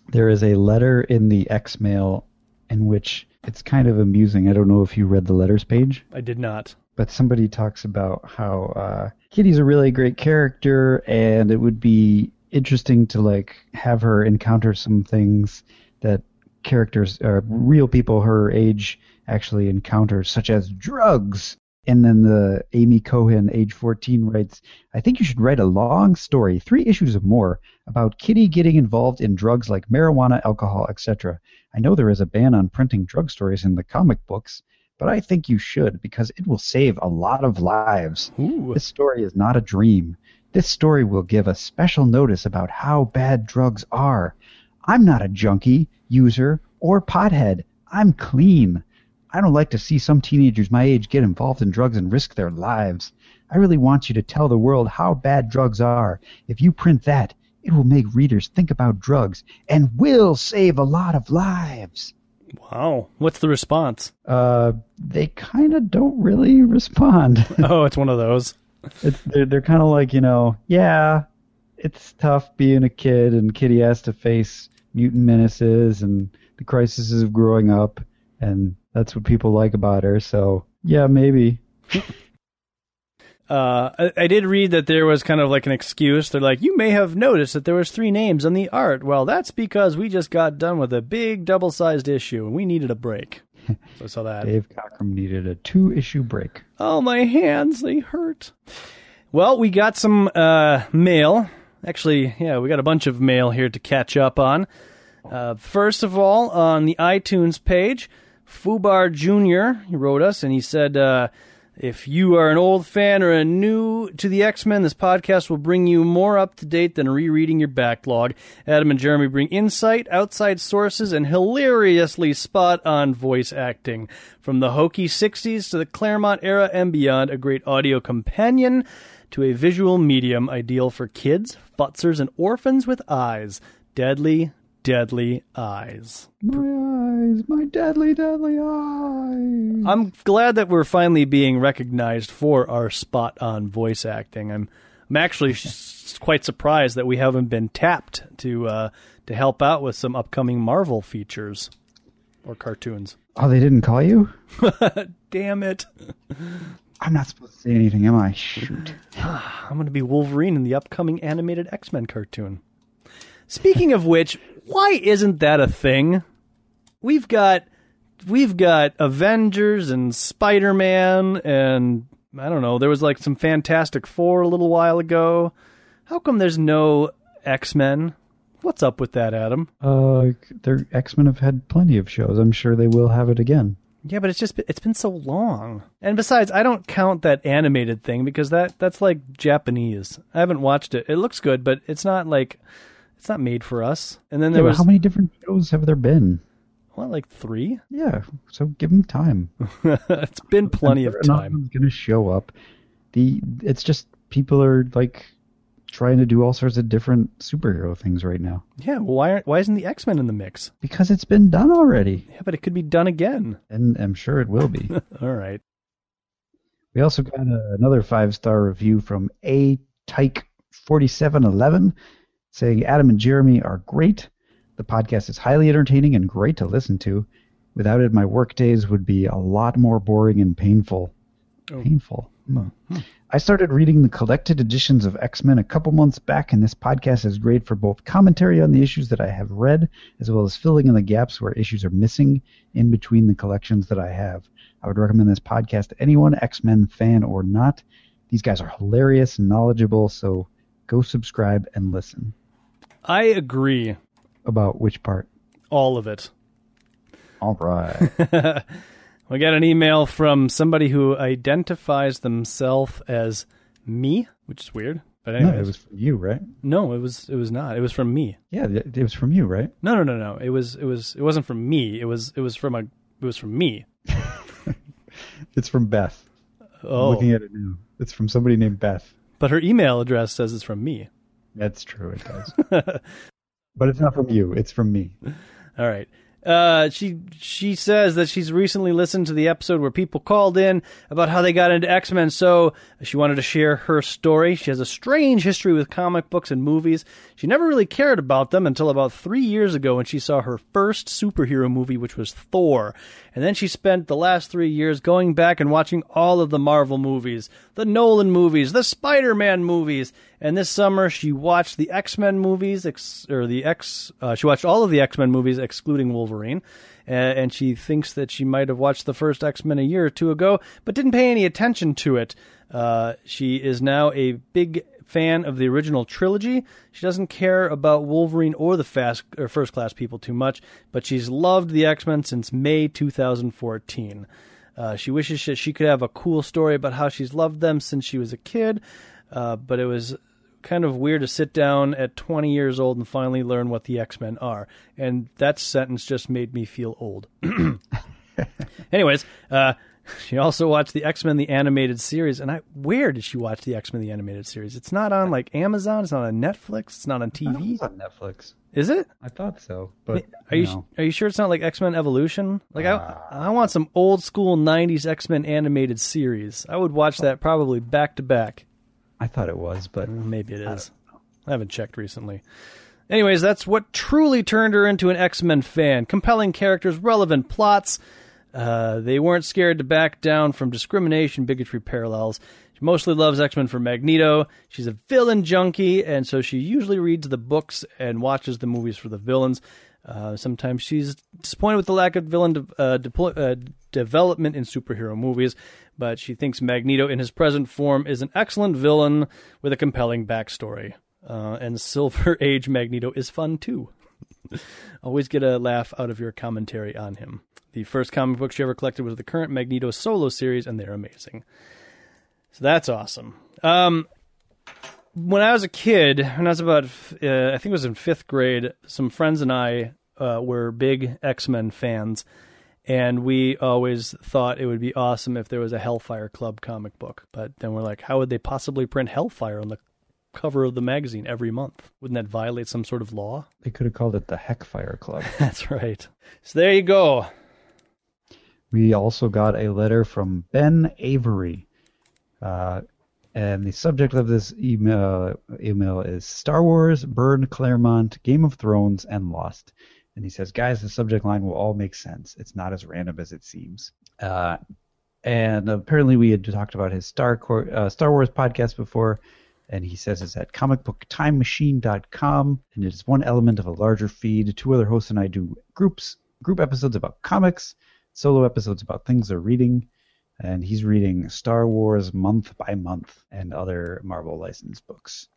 There is a letter in the X mail in which it's kind of amusing. I don't know if you read the letters page. I did not. But somebody talks about how uh, Kitty's a really great character, and it would be interesting to like have her encounter some things that characters, uh, real people her age, actually encounter, such as drugs. And then the Amy Cohen, age 14, writes, I think you should write a long story, three issues or more, about Kitty getting involved in drugs like marijuana, alcohol, etc. I know there is a ban on printing drug stories in the comic books, but I think you should because it will save a lot of lives. Ooh. This story is not a dream. This story will give a special notice about how bad drugs are. I'm not a junkie, user, or pothead. I'm clean. I don't like to see some teenagers my age get involved in drugs and risk their lives. I really want you to tell the world how bad drugs are. If you print that, it will make readers think about drugs and will save a lot of lives. Wow. What's the response? Uh, they kind of don't really respond. oh, it's one of those. It's, they're they're kind of like you know, yeah, it's tough being a kid, and Kitty has to face mutant menaces and the crises of growing up, and that's what people like about her. So yeah, maybe. Uh, I, I, did read that there was kind of like an excuse. They're like, you may have noticed that there was three names on the art. Well, that's because we just got done with a big double-sized issue and we needed a break. So I saw that. Dave Cockrum needed a two issue break. Oh, my hands, they hurt. Well, we got some uh, mail. Actually, yeah, we got a bunch of mail here to catch up on. Uh, first of all, on the iTunes page, Fubar Jr. he wrote us and he said, uh, if you are an old fan or a new to the X Men, this podcast will bring you more up to date than rereading your backlog. Adam and Jeremy bring insight, outside sources, and hilariously spot on voice acting. From the hokey 60s to the Claremont era and beyond, a great audio companion to a visual medium ideal for kids, futzers, and orphans with eyes. Deadly, deadly eyes. My eyes, my deadly, deadly eyes. I'm glad that we're finally being recognized for our spot on voice acting. I'm I'm actually quite surprised that we haven't been tapped to uh, to help out with some upcoming Marvel features or cartoons. Oh, they didn't call you? Damn it. I'm not supposed to say anything, am I? Shoot. I'm going to be Wolverine in the upcoming animated X-Men cartoon. Speaking of which, why isn't that a thing? We've got we've got Avengers and Spider-Man and I don't know, there was like some Fantastic 4 a little while ago. How come there's no X-Men? What's up with that, Adam? Uh, their X Men have had plenty of shows. I'm sure they will have it again. Yeah, but it's just it's been so long. And besides, I don't count that animated thing because that that's like Japanese. I haven't watched it. It looks good, but it's not like it's not made for us. And then there but was how many different shows have there been? What like 3? Yeah, so give him time. it's been plenty of time. one's gonna show up. The it's just people are like trying to do all sorts of different superhero things right now Yeah, well, why aren't, why isn't the X-Men in the mix? because it's been done already, Yeah, but it could be done again. and I'm sure it will be. All right. we also got a, another five star review from A Tyke forty seven eleven saying Adam and Jeremy are great. The podcast is highly entertaining and great to listen to. Without it, my work days would be a lot more boring and painful. Oh. Painful. Hmm. I started reading the collected editions of X Men a couple months back, and this podcast is great for both commentary on the issues that I have read, as well as filling in the gaps where issues are missing in between the collections that I have. I would recommend this podcast to anyone, X Men fan or not. These guys are hilarious and knowledgeable, so go subscribe and listen. I agree. About which part? All of it. All right. We got an email from somebody who identifies themselves as me, which is weird. But no, anyway, it was from you, right? no, it was it was not. It was from me. Yeah, it was from you, right? No, no, no, no. It was it was it wasn't from me. It was it was from a it was from me. It's from Beth. I'm Oh, looking at it now. It's from somebody named Beth. but her email address says it's from me. That's true, it does. but it's not from you, it's from me. All right. Uh, she she says that she's recently listened to the episode where people called in about how they got into X Men, so she wanted to share her story. She has a strange history with comic books and movies. She never really cared about them until about three years ago when she saw her first superhero movie, which was Thor. And then she spent the last three years going back and watching all of the Marvel movies, the Nolan movies, the Spider Man movies. And this summer she watched the X Men movies, ex- or the X. Uh, she watched all of the X Men movies, excluding Wolverine. Uh, and she thinks that she might have watched the first X Men a year or two ago, but didn't pay any attention to it. Uh, she is now a big fan of the original trilogy. She doesn't care about Wolverine or the fast or first class people too much, but she's loved the X Men since May 2014. Uh, she wishes that she could have a cool story about how she's loved them since she was a kid, uh, but it was kind of weird to sit down at 20 years old and finally learn what the X Men are. And that sentence just made me feel old. Anyways, uh, she also watched the X Men the animated series, and I where did she watch the X Men the animated series? It's not on like Amazon. It's not on Netflix. It's not on TV. It's on Netflix. Is it? I thought so, but Are you no. are you sure it's not like X Men Evolution? Like I ah. I want some old school '90s X Men animated series. I would watch that probably back to back. I thought it was, but mm, Maybe it is. I haven't checked recently. Anyways, that's what truly turned her into an X Men fan. Compelling characters, relevant plots. Uh, they weren't scared to back down from discrimination, bigotry parallels. She mostly loves X Men for Magneto. She's a villain junkie, and so she usually reads the books and watches the movies for the villains. Uh, sometimes she's disappointed with the lack of villain de- uh, uh, development in superhero movies, but she thinks Magneto in his present form is an excellent villain with a compelling backstory. Uh, and Silver Age Magneto is fun too. Always get a laugh out of your commentary on him. The first comic book she ever collected was the current Magneto solo series, and they're amazing. So that's awesome. Um, when I was a kid, when I was about, uh, I think it was in fifth grade, some friends and I uh, were big X Men fans, and we always thought it would be awesome if there was a Hellfire Club comic book. But then we're like, how would they possibly print Hellfire on the cover of the magazine every month? Wouldn't that violate some sort of law? They could have called it the Heckfire Club. That's right. So there you go. We also got a letter from Ben Avery. Uh, and the subject of this email, email is Star Wars, Byrne, Claremont, Game of Thrones, and Lost. And he says, guys, the subject line will all make sense. It's not as random as it seems. Uh, and apparently we had talked about his Star, Cor- uh, Star Wars podcast before, and he says it's at comicbooktimemachine.com, and it is one element of a larger feed. Two other hosts and I do groups, group episodes about comics, solo episodes about things they're reading, and he's reading Star Wars month by month and other Marvel licensed books.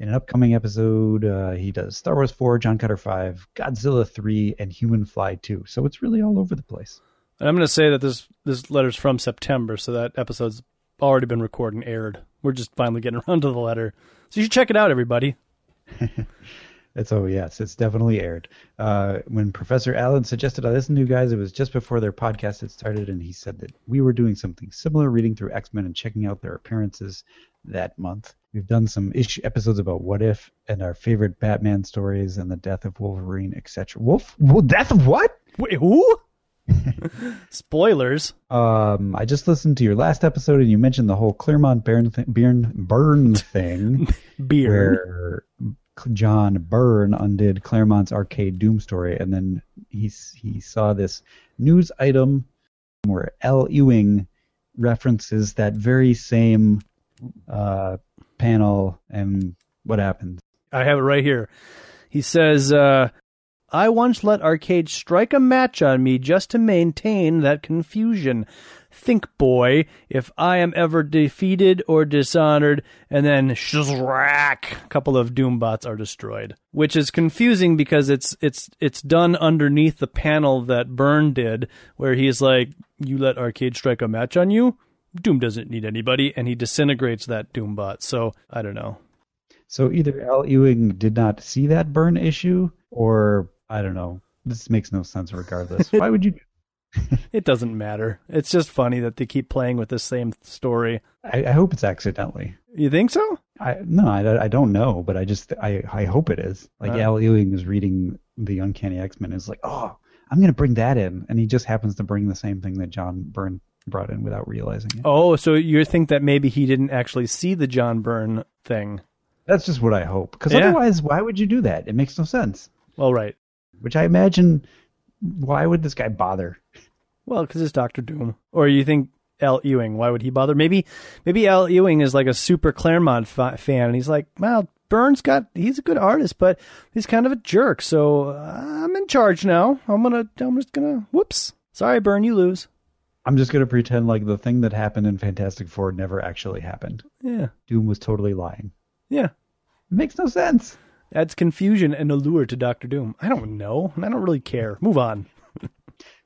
In an upcoming episode, uh, he does Star Wars 4, John Carter 5, Godzilla 3, and Human Fly 2. So it's really all over the place. And I'm going to say that this this letter's from September, so that episode's already been recorded and aired. We're just finally getting around to the letter. So you should check it out, everybody. It's oh yes, it's definitely aired. Uh, when Professor Allen suggested I listen to you guys, it was just before their podcast had started, and he said that we were doing something similar, reading through X Men and checking out their appearances that month. We've done some ish episodes about What If and our favorite Batman stories and the death of Wolverine, etc. Wolf, well, death of what? Wait, who? Spoilers. Um, I just listened to your last episode, and you mentioned the whole Claremont Byrne th- Byrne, Byrne thing. Beer. where John Byrne undid Claremont's arcade Doom story, and then he he saw this news item where Al Ewing references that very same uh, panel, and what happens? I have it right here. He says, uh, I once let Arcade strike a match on me just to maintain that confusion. Think, boy, if I am ever defeated or dishonored, and then shzrack, a couple of Doombots are destroyed. Which is confusing because it's it's it's done underneath the panel that Byrne did, where he's like, "You let Arcade strike a match on you." Doom doesn't need anybody, and he disintegrates that Doombot. So I don't know. So either Al Ewing did not see that Byrne issue, or I don't know. This makes no sense regardless. Why would you? It doesn't matter. It's just funny that they keep playing with the same story. I, I hope it's accidentally. You think so? I no, I, I don't know, but I just I I hope it is. Like Uh. Al Ewing is reading the Uncanny X Men, and is like, oh, I'm gonna bring that in, and he just happens to bring the same thing that John Byrne brought in without realizing it. Oh, so you think that maybe he didn't actually see the John Byrne thing? That's just what I hope, because Yeah. otherwise, why would you do that? It makes no sense. Well, right. Which I imagine, why would this guy bother? Well, because it's Doctor Doom. Or you think Al Ewing? Why would he bother? Maybe, maybe Al Ewing is like a super Claremont fa- fan, and he's like, well, Byrne's got he's a good artist, but he's kind of a jerk. So uh, I'm in charge now. I'm gonna I'm just gonna whoops. Sorry, Byrne, you lose. I'm just gonna pretend like the thing that happened in Fantastic Four never actually happened. Yeah, Doom was totally lying. yeah. It makes no sense. Adds confusion and allure to Doctor Doom. I don't know. I don't really care. Move on.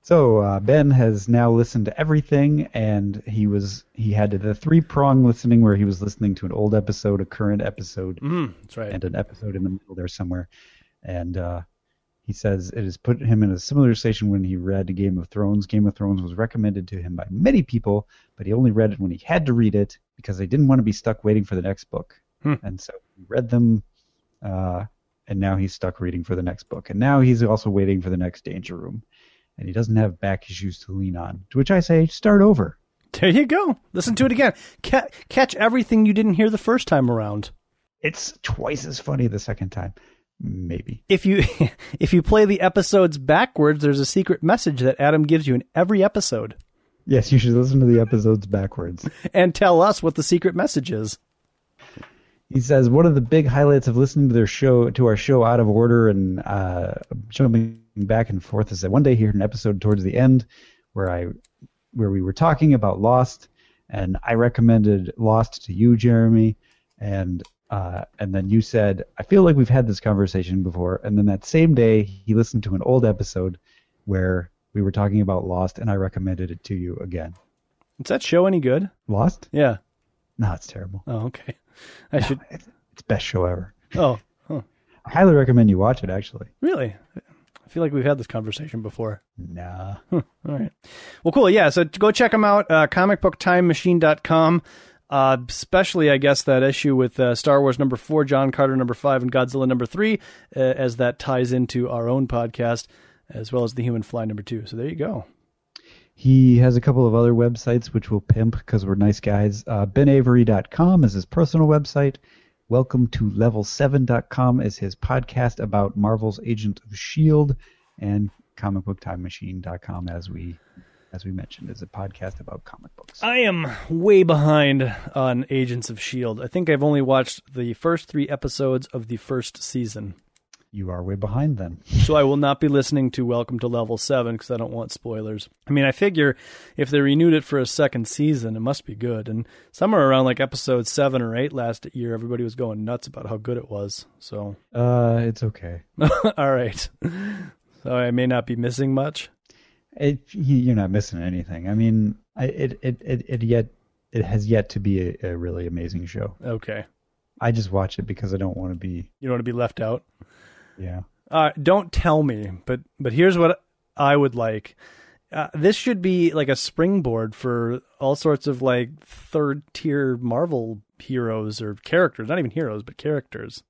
So uh, Ben has now listened to everything, and he was he had the three prong listening where he was listening to an old episode, a current episode, Mm, that's right. and an episode in the middle there somewhere. And uh, he says it has put him in a similar station when he read Game of Thrones. Game of Thrones was recommended to him by many people, but he only read it when he had to read it because they didn't want to be stuck waiting for the next book. Hmm. And so he read them, uh, and now he's stuck reading for the next book. And now he's also waiting for the next Danger Room. And he doesn't have back issues to lean on. To which I say, start over. There you go. Listen to it again. Ca- catch everything you didn't hear the first time around. It's twice as funny the second time. Maybe. If you if you play the episodes backwards, there's a secret message that Adam gives you in every episode, Yes, you should listen to the episodes backwards. and tell us what the secret message is. He says one of the big highlights of listening to their show to our show out of order and uh, jumping back and forth is that one day he heard an episode towards the end where I where we were talking about Lost and I recommended Lost to you, Jeremy, and uh, and then you said I feel like we've had this conversation before, and then that same day he listened to an old episode where we were talking about Lost and I recommended it to you again. Is that show any good? Lost? Yeah. No, it's terrible. Oh, okay. I should. It's, it's best show ever. Oh, huh. I highly recommend you watch it. Actually. really? I feel like we've had this conversation before. Nah. All right. Well, cool. Yeah. So go check them out. Uh, comicbooktimemachine.com. Uh, especially, I guess, that issue with uh, Star Wars number four, John Carter number five, and Godzilla number three, uh, as that ties into our own podcast, as well as the Human Fly number two. So there you go. He has a couple of other websites which we'll pimp because we're nice guys. Uh, BenAvery.com is his personal website. Welcome to Level7.com is his podcast about Marvel's Agent of Shield, and ComicBookTimeMachine.com, as we as we mentioned, is a podcast about comic books. I am way behind on Agents of S.H.I.E.L.D. I think I've only watched the first three episodes of the first season. You are way behind then. So I will not be listening to Welcome to Level 7 because I don't want spoilers. I mean, I figure if they renewed it for a second season, it must be good. And somewhere around like episode 7 or 8 last year, everybody was going nuts about how good it was. So, Uh, it's okay. all right. So I may not be missing much. It, you're not missing anything. I mean, I, it, it, it, it yet it has yet to be a, a really amazing show. Okay. I just watch it because I don't want to be. You don't want to be left out? Yeah. Uh, don't tell me, but but here's what I would like. Uh, this should be like a springboard for all sorts of like third tier Marvel heroes or characters, not even heroes, but characters.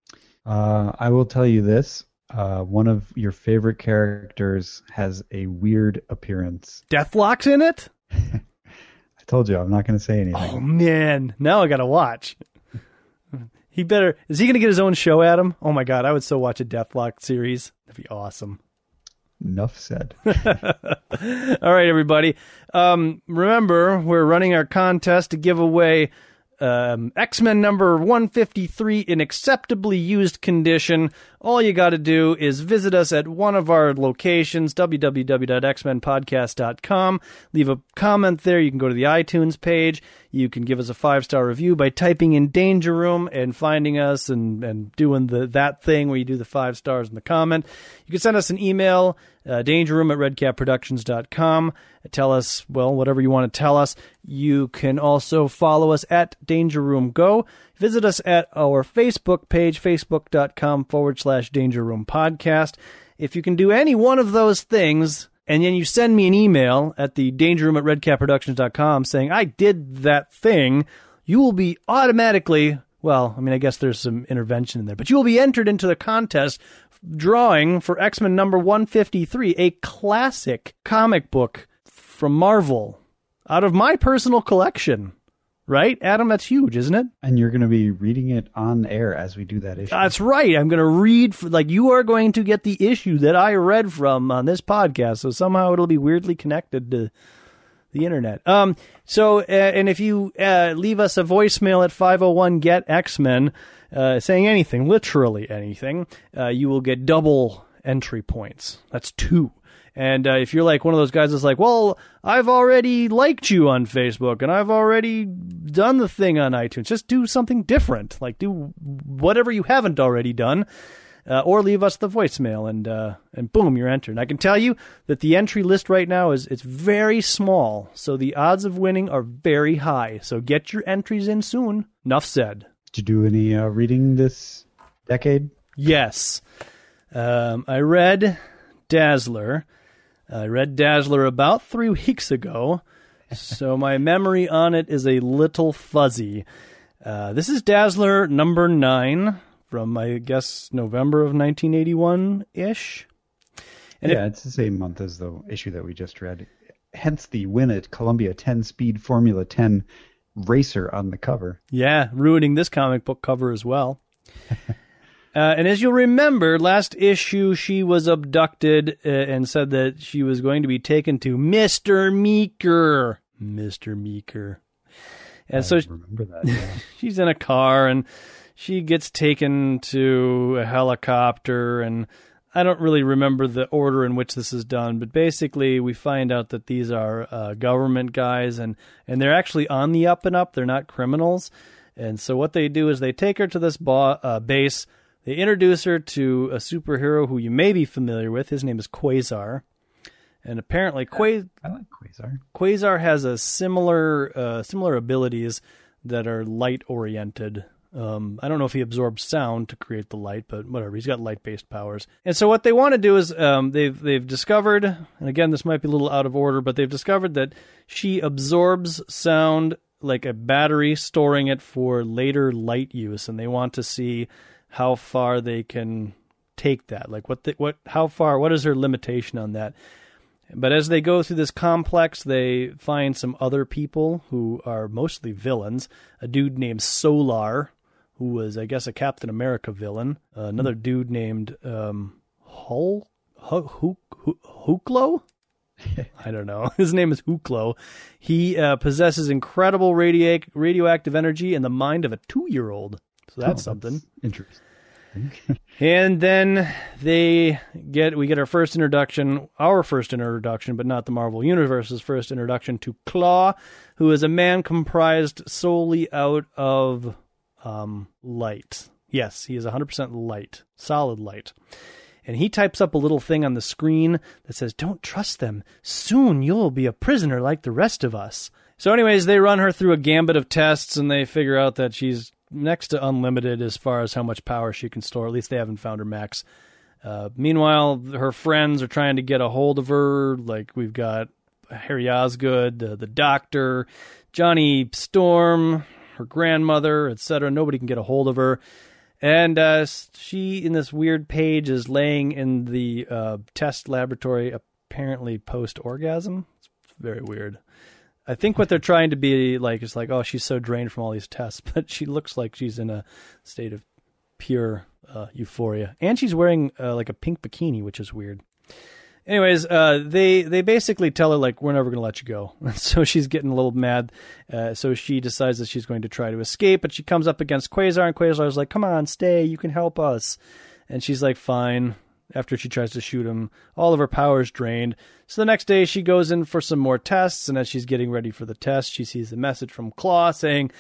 Uh, I will tell you this. Uh, one of your favorite characters has a weird appearance. Deathlok's in it? I told you I'm not going to say anything. Oh man, now I gotta watch. He better is he gonna get his own show, Adam? Oh my god, I would so watch a Deathlok series. That'd be awesome. Enough said. All right, everybody. Um, remember, we're running our contest to give away um, X Men number 153 in acceptably used condition. All you got to do is visit us at one of our locations, www.xmenpodcast.com. Leave a comment there. You can go to the iTunes page. You can give us a five star review by typing in Danger Room and finding us and, and doing the that thing where you do the five stars in the comment. You can send us an email, uh, dangerroom at redcapproductions.com. Tell us, well, whatever you want to tell us. You can also follow us at Danger Room Go. Visit us at our Facebook page, facebook.com forward slash Danger Room Podcast. If you can do any one of those things, and then you send me an email at the danger room at redcapproductions.com saying, I did that thing, you will be automatically, well, I mean, I guess there's some intervention in there, but you will be entered into the contest drawing for X Men number 153, a classic comic book from Marvel out of my personal collection. Right, Adam? That's huge, isn't it? and you're going to be reading it on air as we do that issue. That's right. I'm going to read, for, like, you are going to get the issue that I read from on this podcast. So somehow it'll be weirdly connected to the internet. Um, so, uh, and if you uh, leave us a voicemail at 501 Get X Men, uh, saying anything, literally anything, uh, you will get double entry points. That's two. And uh, if you're like one of those guys that's like, well, I've already liked you on Facebook and I've already done the thing on iTunes, just do something different. Like do whatever you haven't already done. Uh, or leave us the voicemail and uh, and boom, you're entered. And I can tell you that the entry list right now is it's very small, so the odds of winning are very high. So get your entries in soon. Enough said. Did you do any uh, reading this decade? Yes. Um, I read Dazzler. I read Dazzler about three weeks ago, so my memory on it is a little fuzzy. Uh, this is Dazzler number nine from, I guess, November of 1981 ish. And yeah, it's the same month as the issue that we just read. Hence the win at Columbia 10 Speed Formula 10 racer on the cover. Yeah, ruining this comic book cover as well. uh, and as you'll remember, last issue she was abducted uh, and said that she was going to be taken to Mr. Meeker. Mr. Meeker. And so remember that. Yeah. she's in a car and she gets taken to a helicopter and I don't really remember the order in which this is done, but basically we find out that these are uh, government guys and and they're actually on the up and up. They're not criminals. And so what they do is they take her to this ba- uh, base. They introduce her to a superhero who you may be familiar with. His name is Quasar. And apparently Qua- I like Quasar. Quasar has a similar uh, similar abilities that are light oriented. Um, I don't know if he absorbs sound to create the light, but whatever. He's got light based powers. And so what they want to do is um, they've they've discovered, and again this might be a little out of order, but they've discovered that she absorbs sound like a battery, storing it for later light use, and they want to see how far they can take that. Like what the, what how far what is their limitation on that? But as they go through this complex, they find some other people who are mostly villains. A dude named Solarr, who was, I guess, a Captain America villain. Uh, another dude named um, Hul, Hu- Hu- Huklo? I don't know. His name is Huklo. He uh, possesses incredible radio- radioactive energy and the mind of a two year old. So that's Oh, something. interesting. And then they get we get our first introduction, our first introduction, but not the Marvel Universe's first introduction to Klaw, who is a man comprised solely out of um, light. Yes, he is 100% light, solid light. And he types up a little thing on the screen that says, Don't trust them. Soon you'll be a prisoner like the rest of us. So, anyways, they run her through a gambit of tests and they figure out that she's next to unlimited as far as how much power she can store. At least they haven't found her max. Uh, meanwhile, her friends are trying to get a hold of her. Like, we've got Harry Osgood, the, the doctor, Johnny Storm, her grandmother, etc. Nobody can get a hold of her. And uh, she, in this weird page, is laying in the uh, test laboratory, apparently post orgasm. It's very weird. I think what they're trying to be like is like, oh, she's so drained from all these tests, but she looks like she's in a state of pure uh, euphoria, and she's wearing uh, like a pink bikini, which is weird. Anyways, uh, they they basically tell her like we're never to let you go. so she's getting a little mad. Uh, so she decides that she's going to try to escape, but she comes up against Quasar, and Quasar's like, "Come on, stay. You can help us." And she's like, "Fine." After she tries to shoot him, all of her power's drained. So the next day, she goes in for some more tests, and as she's getting ready for the test, she sees a message from Klaw saying,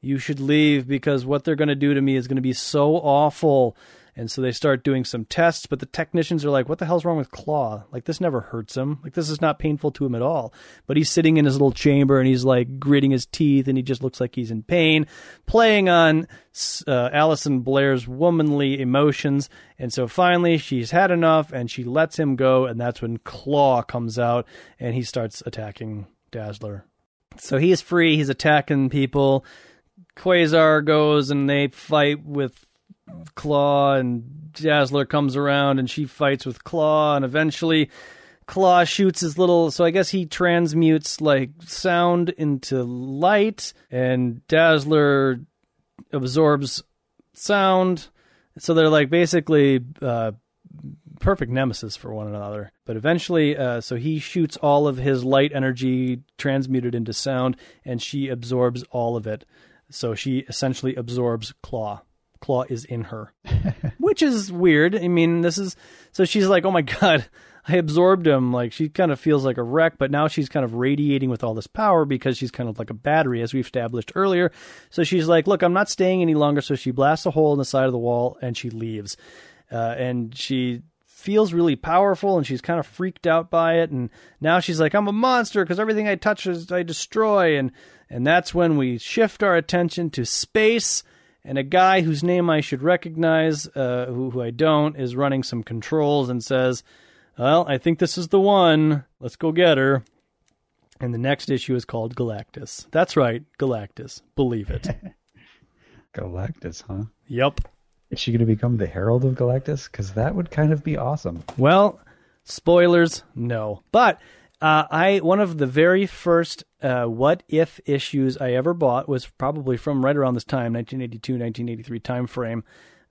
"You should leave because what they're going to do to me is going to be so awful." And so they start doing some tests, but the technicians are like, what the hell's wrong with Klaw? Like, this never hurts him. Like, this is not painful to him at all. But he's sitting in his little chamber and he's like gritting his teeth and he just looks like he's in pain, playing on uh, Allison Blair's womanly emotions. And so finally, she's had enough and she lets him go. And that's when Klaw comes out and he starts attacking Dazzler. So he's free, he's attacking people. Quasar goes and they fight with Klaw and Dazzler comes around and she fights with Klaw and eventually Klaw shoots his little so I guess he transmutes like sound into light and Dazzler absorbs sound. So they're like basically uh, perfect nemesis for one another. But eventually uh, so he shoots all of his light energy transmuted into sound and she absorbs all of it. So she essentially absorbs Klaw Klaw is in her. Which is weird. I mean this is so she's like oh my god i absorbed him. Like she kind of feels like a wreck but now she's kind of radiating with all this power because she's kind of like a battery as we've established earlier. So she's like look i'm not staying any longer. So she blasts a hole in the side of the wall and she leaves. Uh, and she feels really powerful and she's kind of freaked out by it. And now she's like i'm a monster because everything i touch is i destroy. And and that's when we shift our attention to space and a guy whose name I should recognize, uh, who, who I don't, is running some controls and says, Well, I think this is the one. Let's go get her. And the next issue is called Galactus. That's right, Galactus. Believe it. Galactus, huh? yep. Is she going to become the Herald of Galactus? Because that would kind of be awesome. Well, spoilers, no. But uh, I one of the very first uh, what if issues I ever bought was probably from right around this time, 1982, 1983 time frame.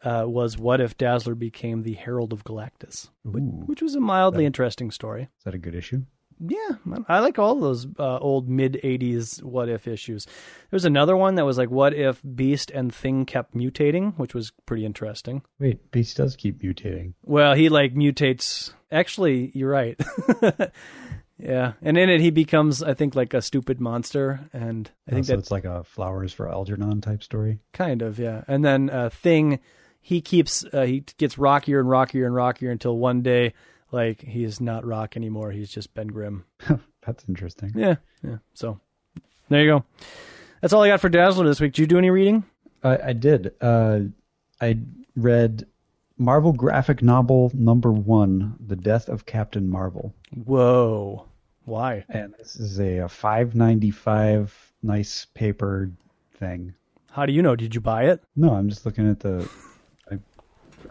Uh, was what if Dazzler became the Herald of Galactus, which, which was a mildly interesting story. Is that a good issue? Yeah, I like all those uh, old mid '80s what if issues. There was another one that was like, "What if Beast and Thing kept mutating," which was pretty interesting. Wait, Beast does keep mutating. Well, he like mutates. Actually, you're right. yeah, and in it he becomes, I think, like a stupid monster, and I think Oh, so that it's like a Flowers for Algernon type story. kind of yeah. And then uh, Thing, he keeps uh, he gets rockier and rockier and rockier until one day, like he is not Rock anymore. He's just Ben Grimm. That's interesting. Yeah, yeah. So there you go. That's all I got for Dazzler this week. Did you do any reading? I, I did. Uh, I read Marvel graphic novel number one, The Death of Captain Marvel. Whoa. Why? And this is a, a 595 nice paper thing. How do you know? Did you buy it? No, I'm just looking at the. I,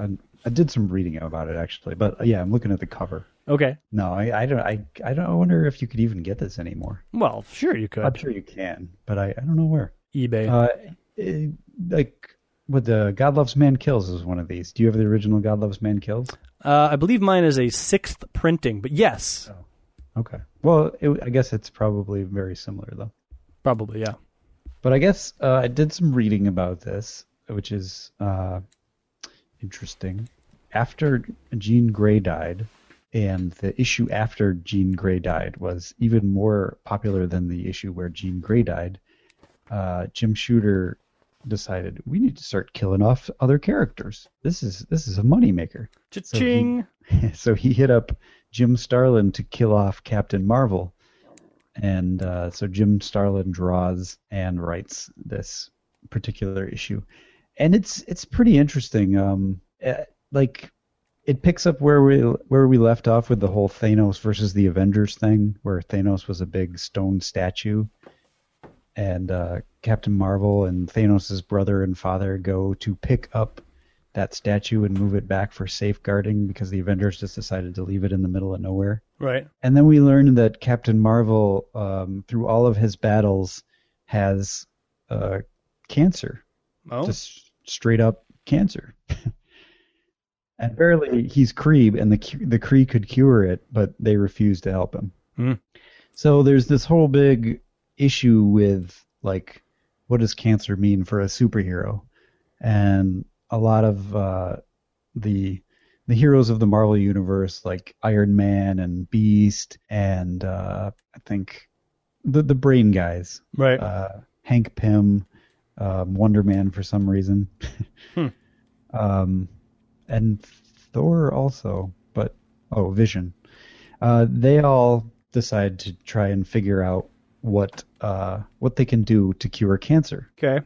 I, I did some reading about it actually, but yeah, I'm looking at the cover. Okay. No, I, I don't. I, I don't I wonder if you could even get this anymore. Well, sure you could. I'm sure you can, but I, I don't know where. eBay. Uh, eh, like what the God Loves Man Kills is one of these. Do you have the original God Loves Man Kills? Uh, I believe mine is a sixth printing, but yes, Okay. Well, it, I guess it's probably very similar though. probably yeah. But I guess uh, I did some reading about this, which is uh, interesting. After Jean Grey died, and the issue after Jean Grey died was even more popular than the issue where Jean Grey died. Uh, Jim Shooter decided we need to start killing off other characters. This is this is a moneymaker. Cha-ching. so he hit up Jim Starlin to kill off Captain Marvel, and uh, so Jim Starlin draws and writes this particular issue, and it's it's pretty interesting. Um, eh, like it picks up where we where we left off with the whole Thanos versus the Avengers thing, where Thanos was a big stone statue, and uh, Captain Marvel and Thanos' brother and father go to pick up that statue and move it back for safeguarding because the Avengers just decided to leave it in the middle of nowhere. Right. And then we learn that Captain Marvel, um, through all of his battles, has uh, cancer, Oh. just straight up cancer. and apparently he's Kree, and the the Kree could cure it, but they refused to help him. Hmm. So there's this whole big issue with like, what does cancer mean for a superhero? And a lot of uh, the the heroes of the Marvel universe, like Iron Man and Beast, and uh, I think the the Brain guys, right. uh, Hank Pym, um, Wonder Man for some reason, Hmm. um, and Thor also, but oh, Vision. Uh, they all decide to try and figure out what uh, what they can do to cure cancer. okay.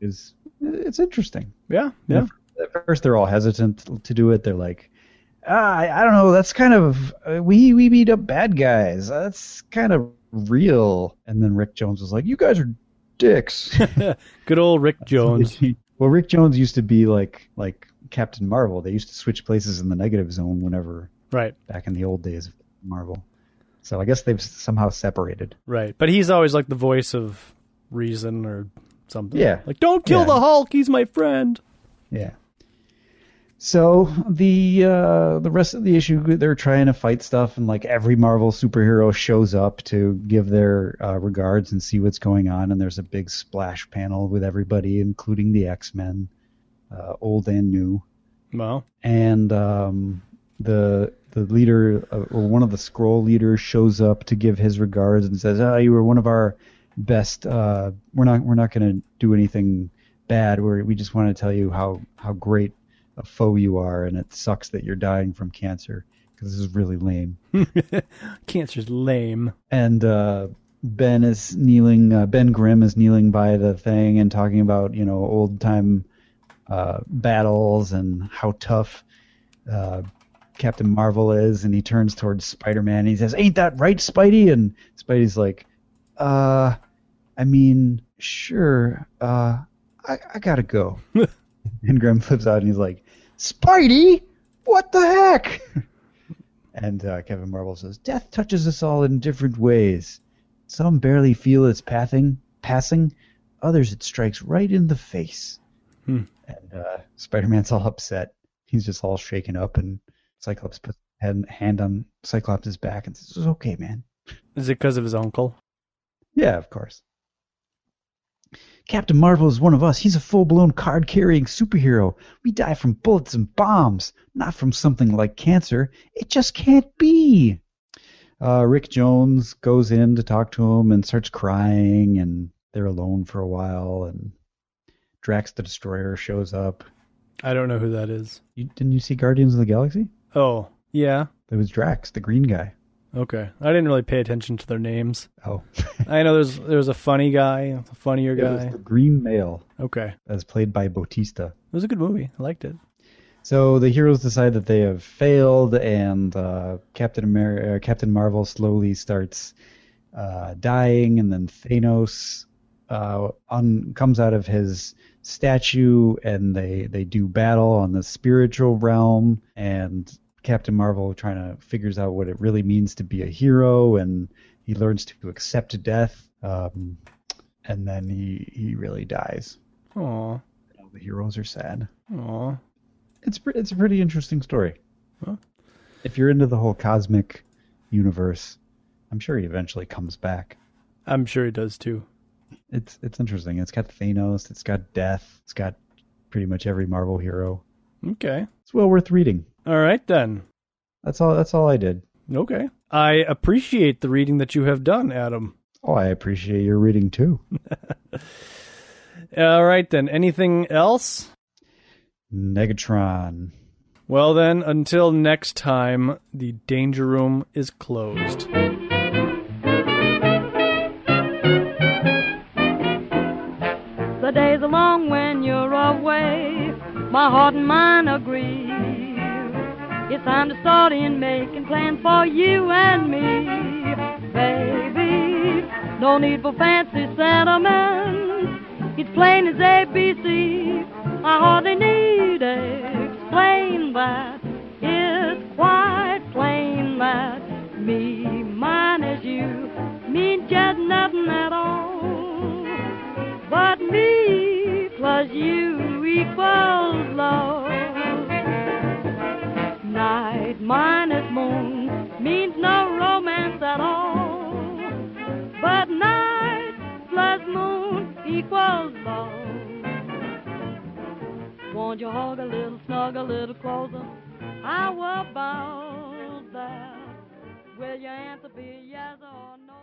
Is it's interesting. Yeah. Yeah. At first, they're all hesitant to do it. They're like, ah, I, I don't know. That's kind of uh, we we beat up bad guys. That's kind of real. And then Rick Jones was like, you guys are dicks. Good old Rick Jones. well, Rick Jones used to be like like Captain Marvel. They used to switch places in the negative zone whenever right. back in the old days of Marvel. So I guess they've somehow separated. Right. But he's always like the voice of reason or something. Yeah. Like, don't kill Yeah. the Hulk. He's my friend. Yeah. So the uh, the rest of the issue, they're trying to fight stuff, and like every Marvel superhero shows up to give their uh, regards and see what's going on. And there's a big splash panel with everybody, including the X Men, uh, old and new. Well, and um, the the leader uh, or one of the Skrull leaders shows up to give his regards and says, "Oh, you were one of our best. Uh, we're not we're not going to do anything bad. We we just want to tell you how how great a foe you are, and it sucks that you're dying from cancer because this is really lame." cancer's lame. and uh, Ben is kneeling. Uh, ben Grimm is kneeling by the thing and talking about you know old time uh, battles and how tough uh, Captain Marvel is. And he turns towards Spider Man. And he says, "Ain't that right, Spidey?" And Spidey's like, "Uh, I mean, sure. Uh, I I gotta go." and Grimm flips out and he's like, "Spidey, what the heck?" And uh, Kevin Marvel says, "Death touches us all in different ways. Some barely feel its pathing, passing. Others it strikes right in the face." Hmm. And uh, Spider-Man's all upset. He's just all shaken up, and Cyclops puts hand, hand on Cyclops' back and says, "It's okay, man. Is it because of his uncle? Yeah, of course. Captain Marvel is one of us. He's a full blown card carrying superhero. We die from bullets and bombs, not from something like cancer. It just can't be. Uh, Rick Jones goes in to talk to him and starts crying, and they're alone for a while. And Drax the Destroyer shows up. I don't know who that is. You, didn't you see Guardians of the Galaxy? Oh, yeah. It was Drax, the green guy. Okay. I didn't really pay attention to their names. Oh, I know there's there's a funny guy, a funnier it was guy. the Green Male, Okay. as played by Bautista. It was a good movie. I liked it. So the heroes decide that they have failed, and uh, Captain Amer- uh, Captain Marvel slowly starts uh, dying, and then Thanos uh, un- comes out of his statue, and they they do battle on the spiritual realm, and Captain Marvel trying to figures out what it really means to be a hero, and he learns to accept death, um, and then he he really dies. Aw. All the heroes are sad Aw. it's it's a pretty interesting story. Huh. If you're into the whole cosmic universe, I'm sure he eventually comes back. I'm sure he does too. It's it's interesting. It's got Thanos, it's got Death, it's got pretty much every Marvel hero. Okay. It's well worth reading. All right then. That's all. That's all I did. Okay. I appreciate the reading that you have done, Adam. Oh, I appreciate your reading too. All right then. Anything else? Negatron. Well then, until next time, the danger room is closed. The days are long when you're away. My heart and mind agree. It's time to start in making plans for you and me, baby. No need for fancy sentiments. It's plain as ABC. I hardly need to explain that. It's quite plain that me minus you means just nothing at all. But me plus you equals love. Night minus moon means no romance at all. But night plus moon equals love. Won't you hug a little, snug a little closer? How about that? Will your answer be yes or no?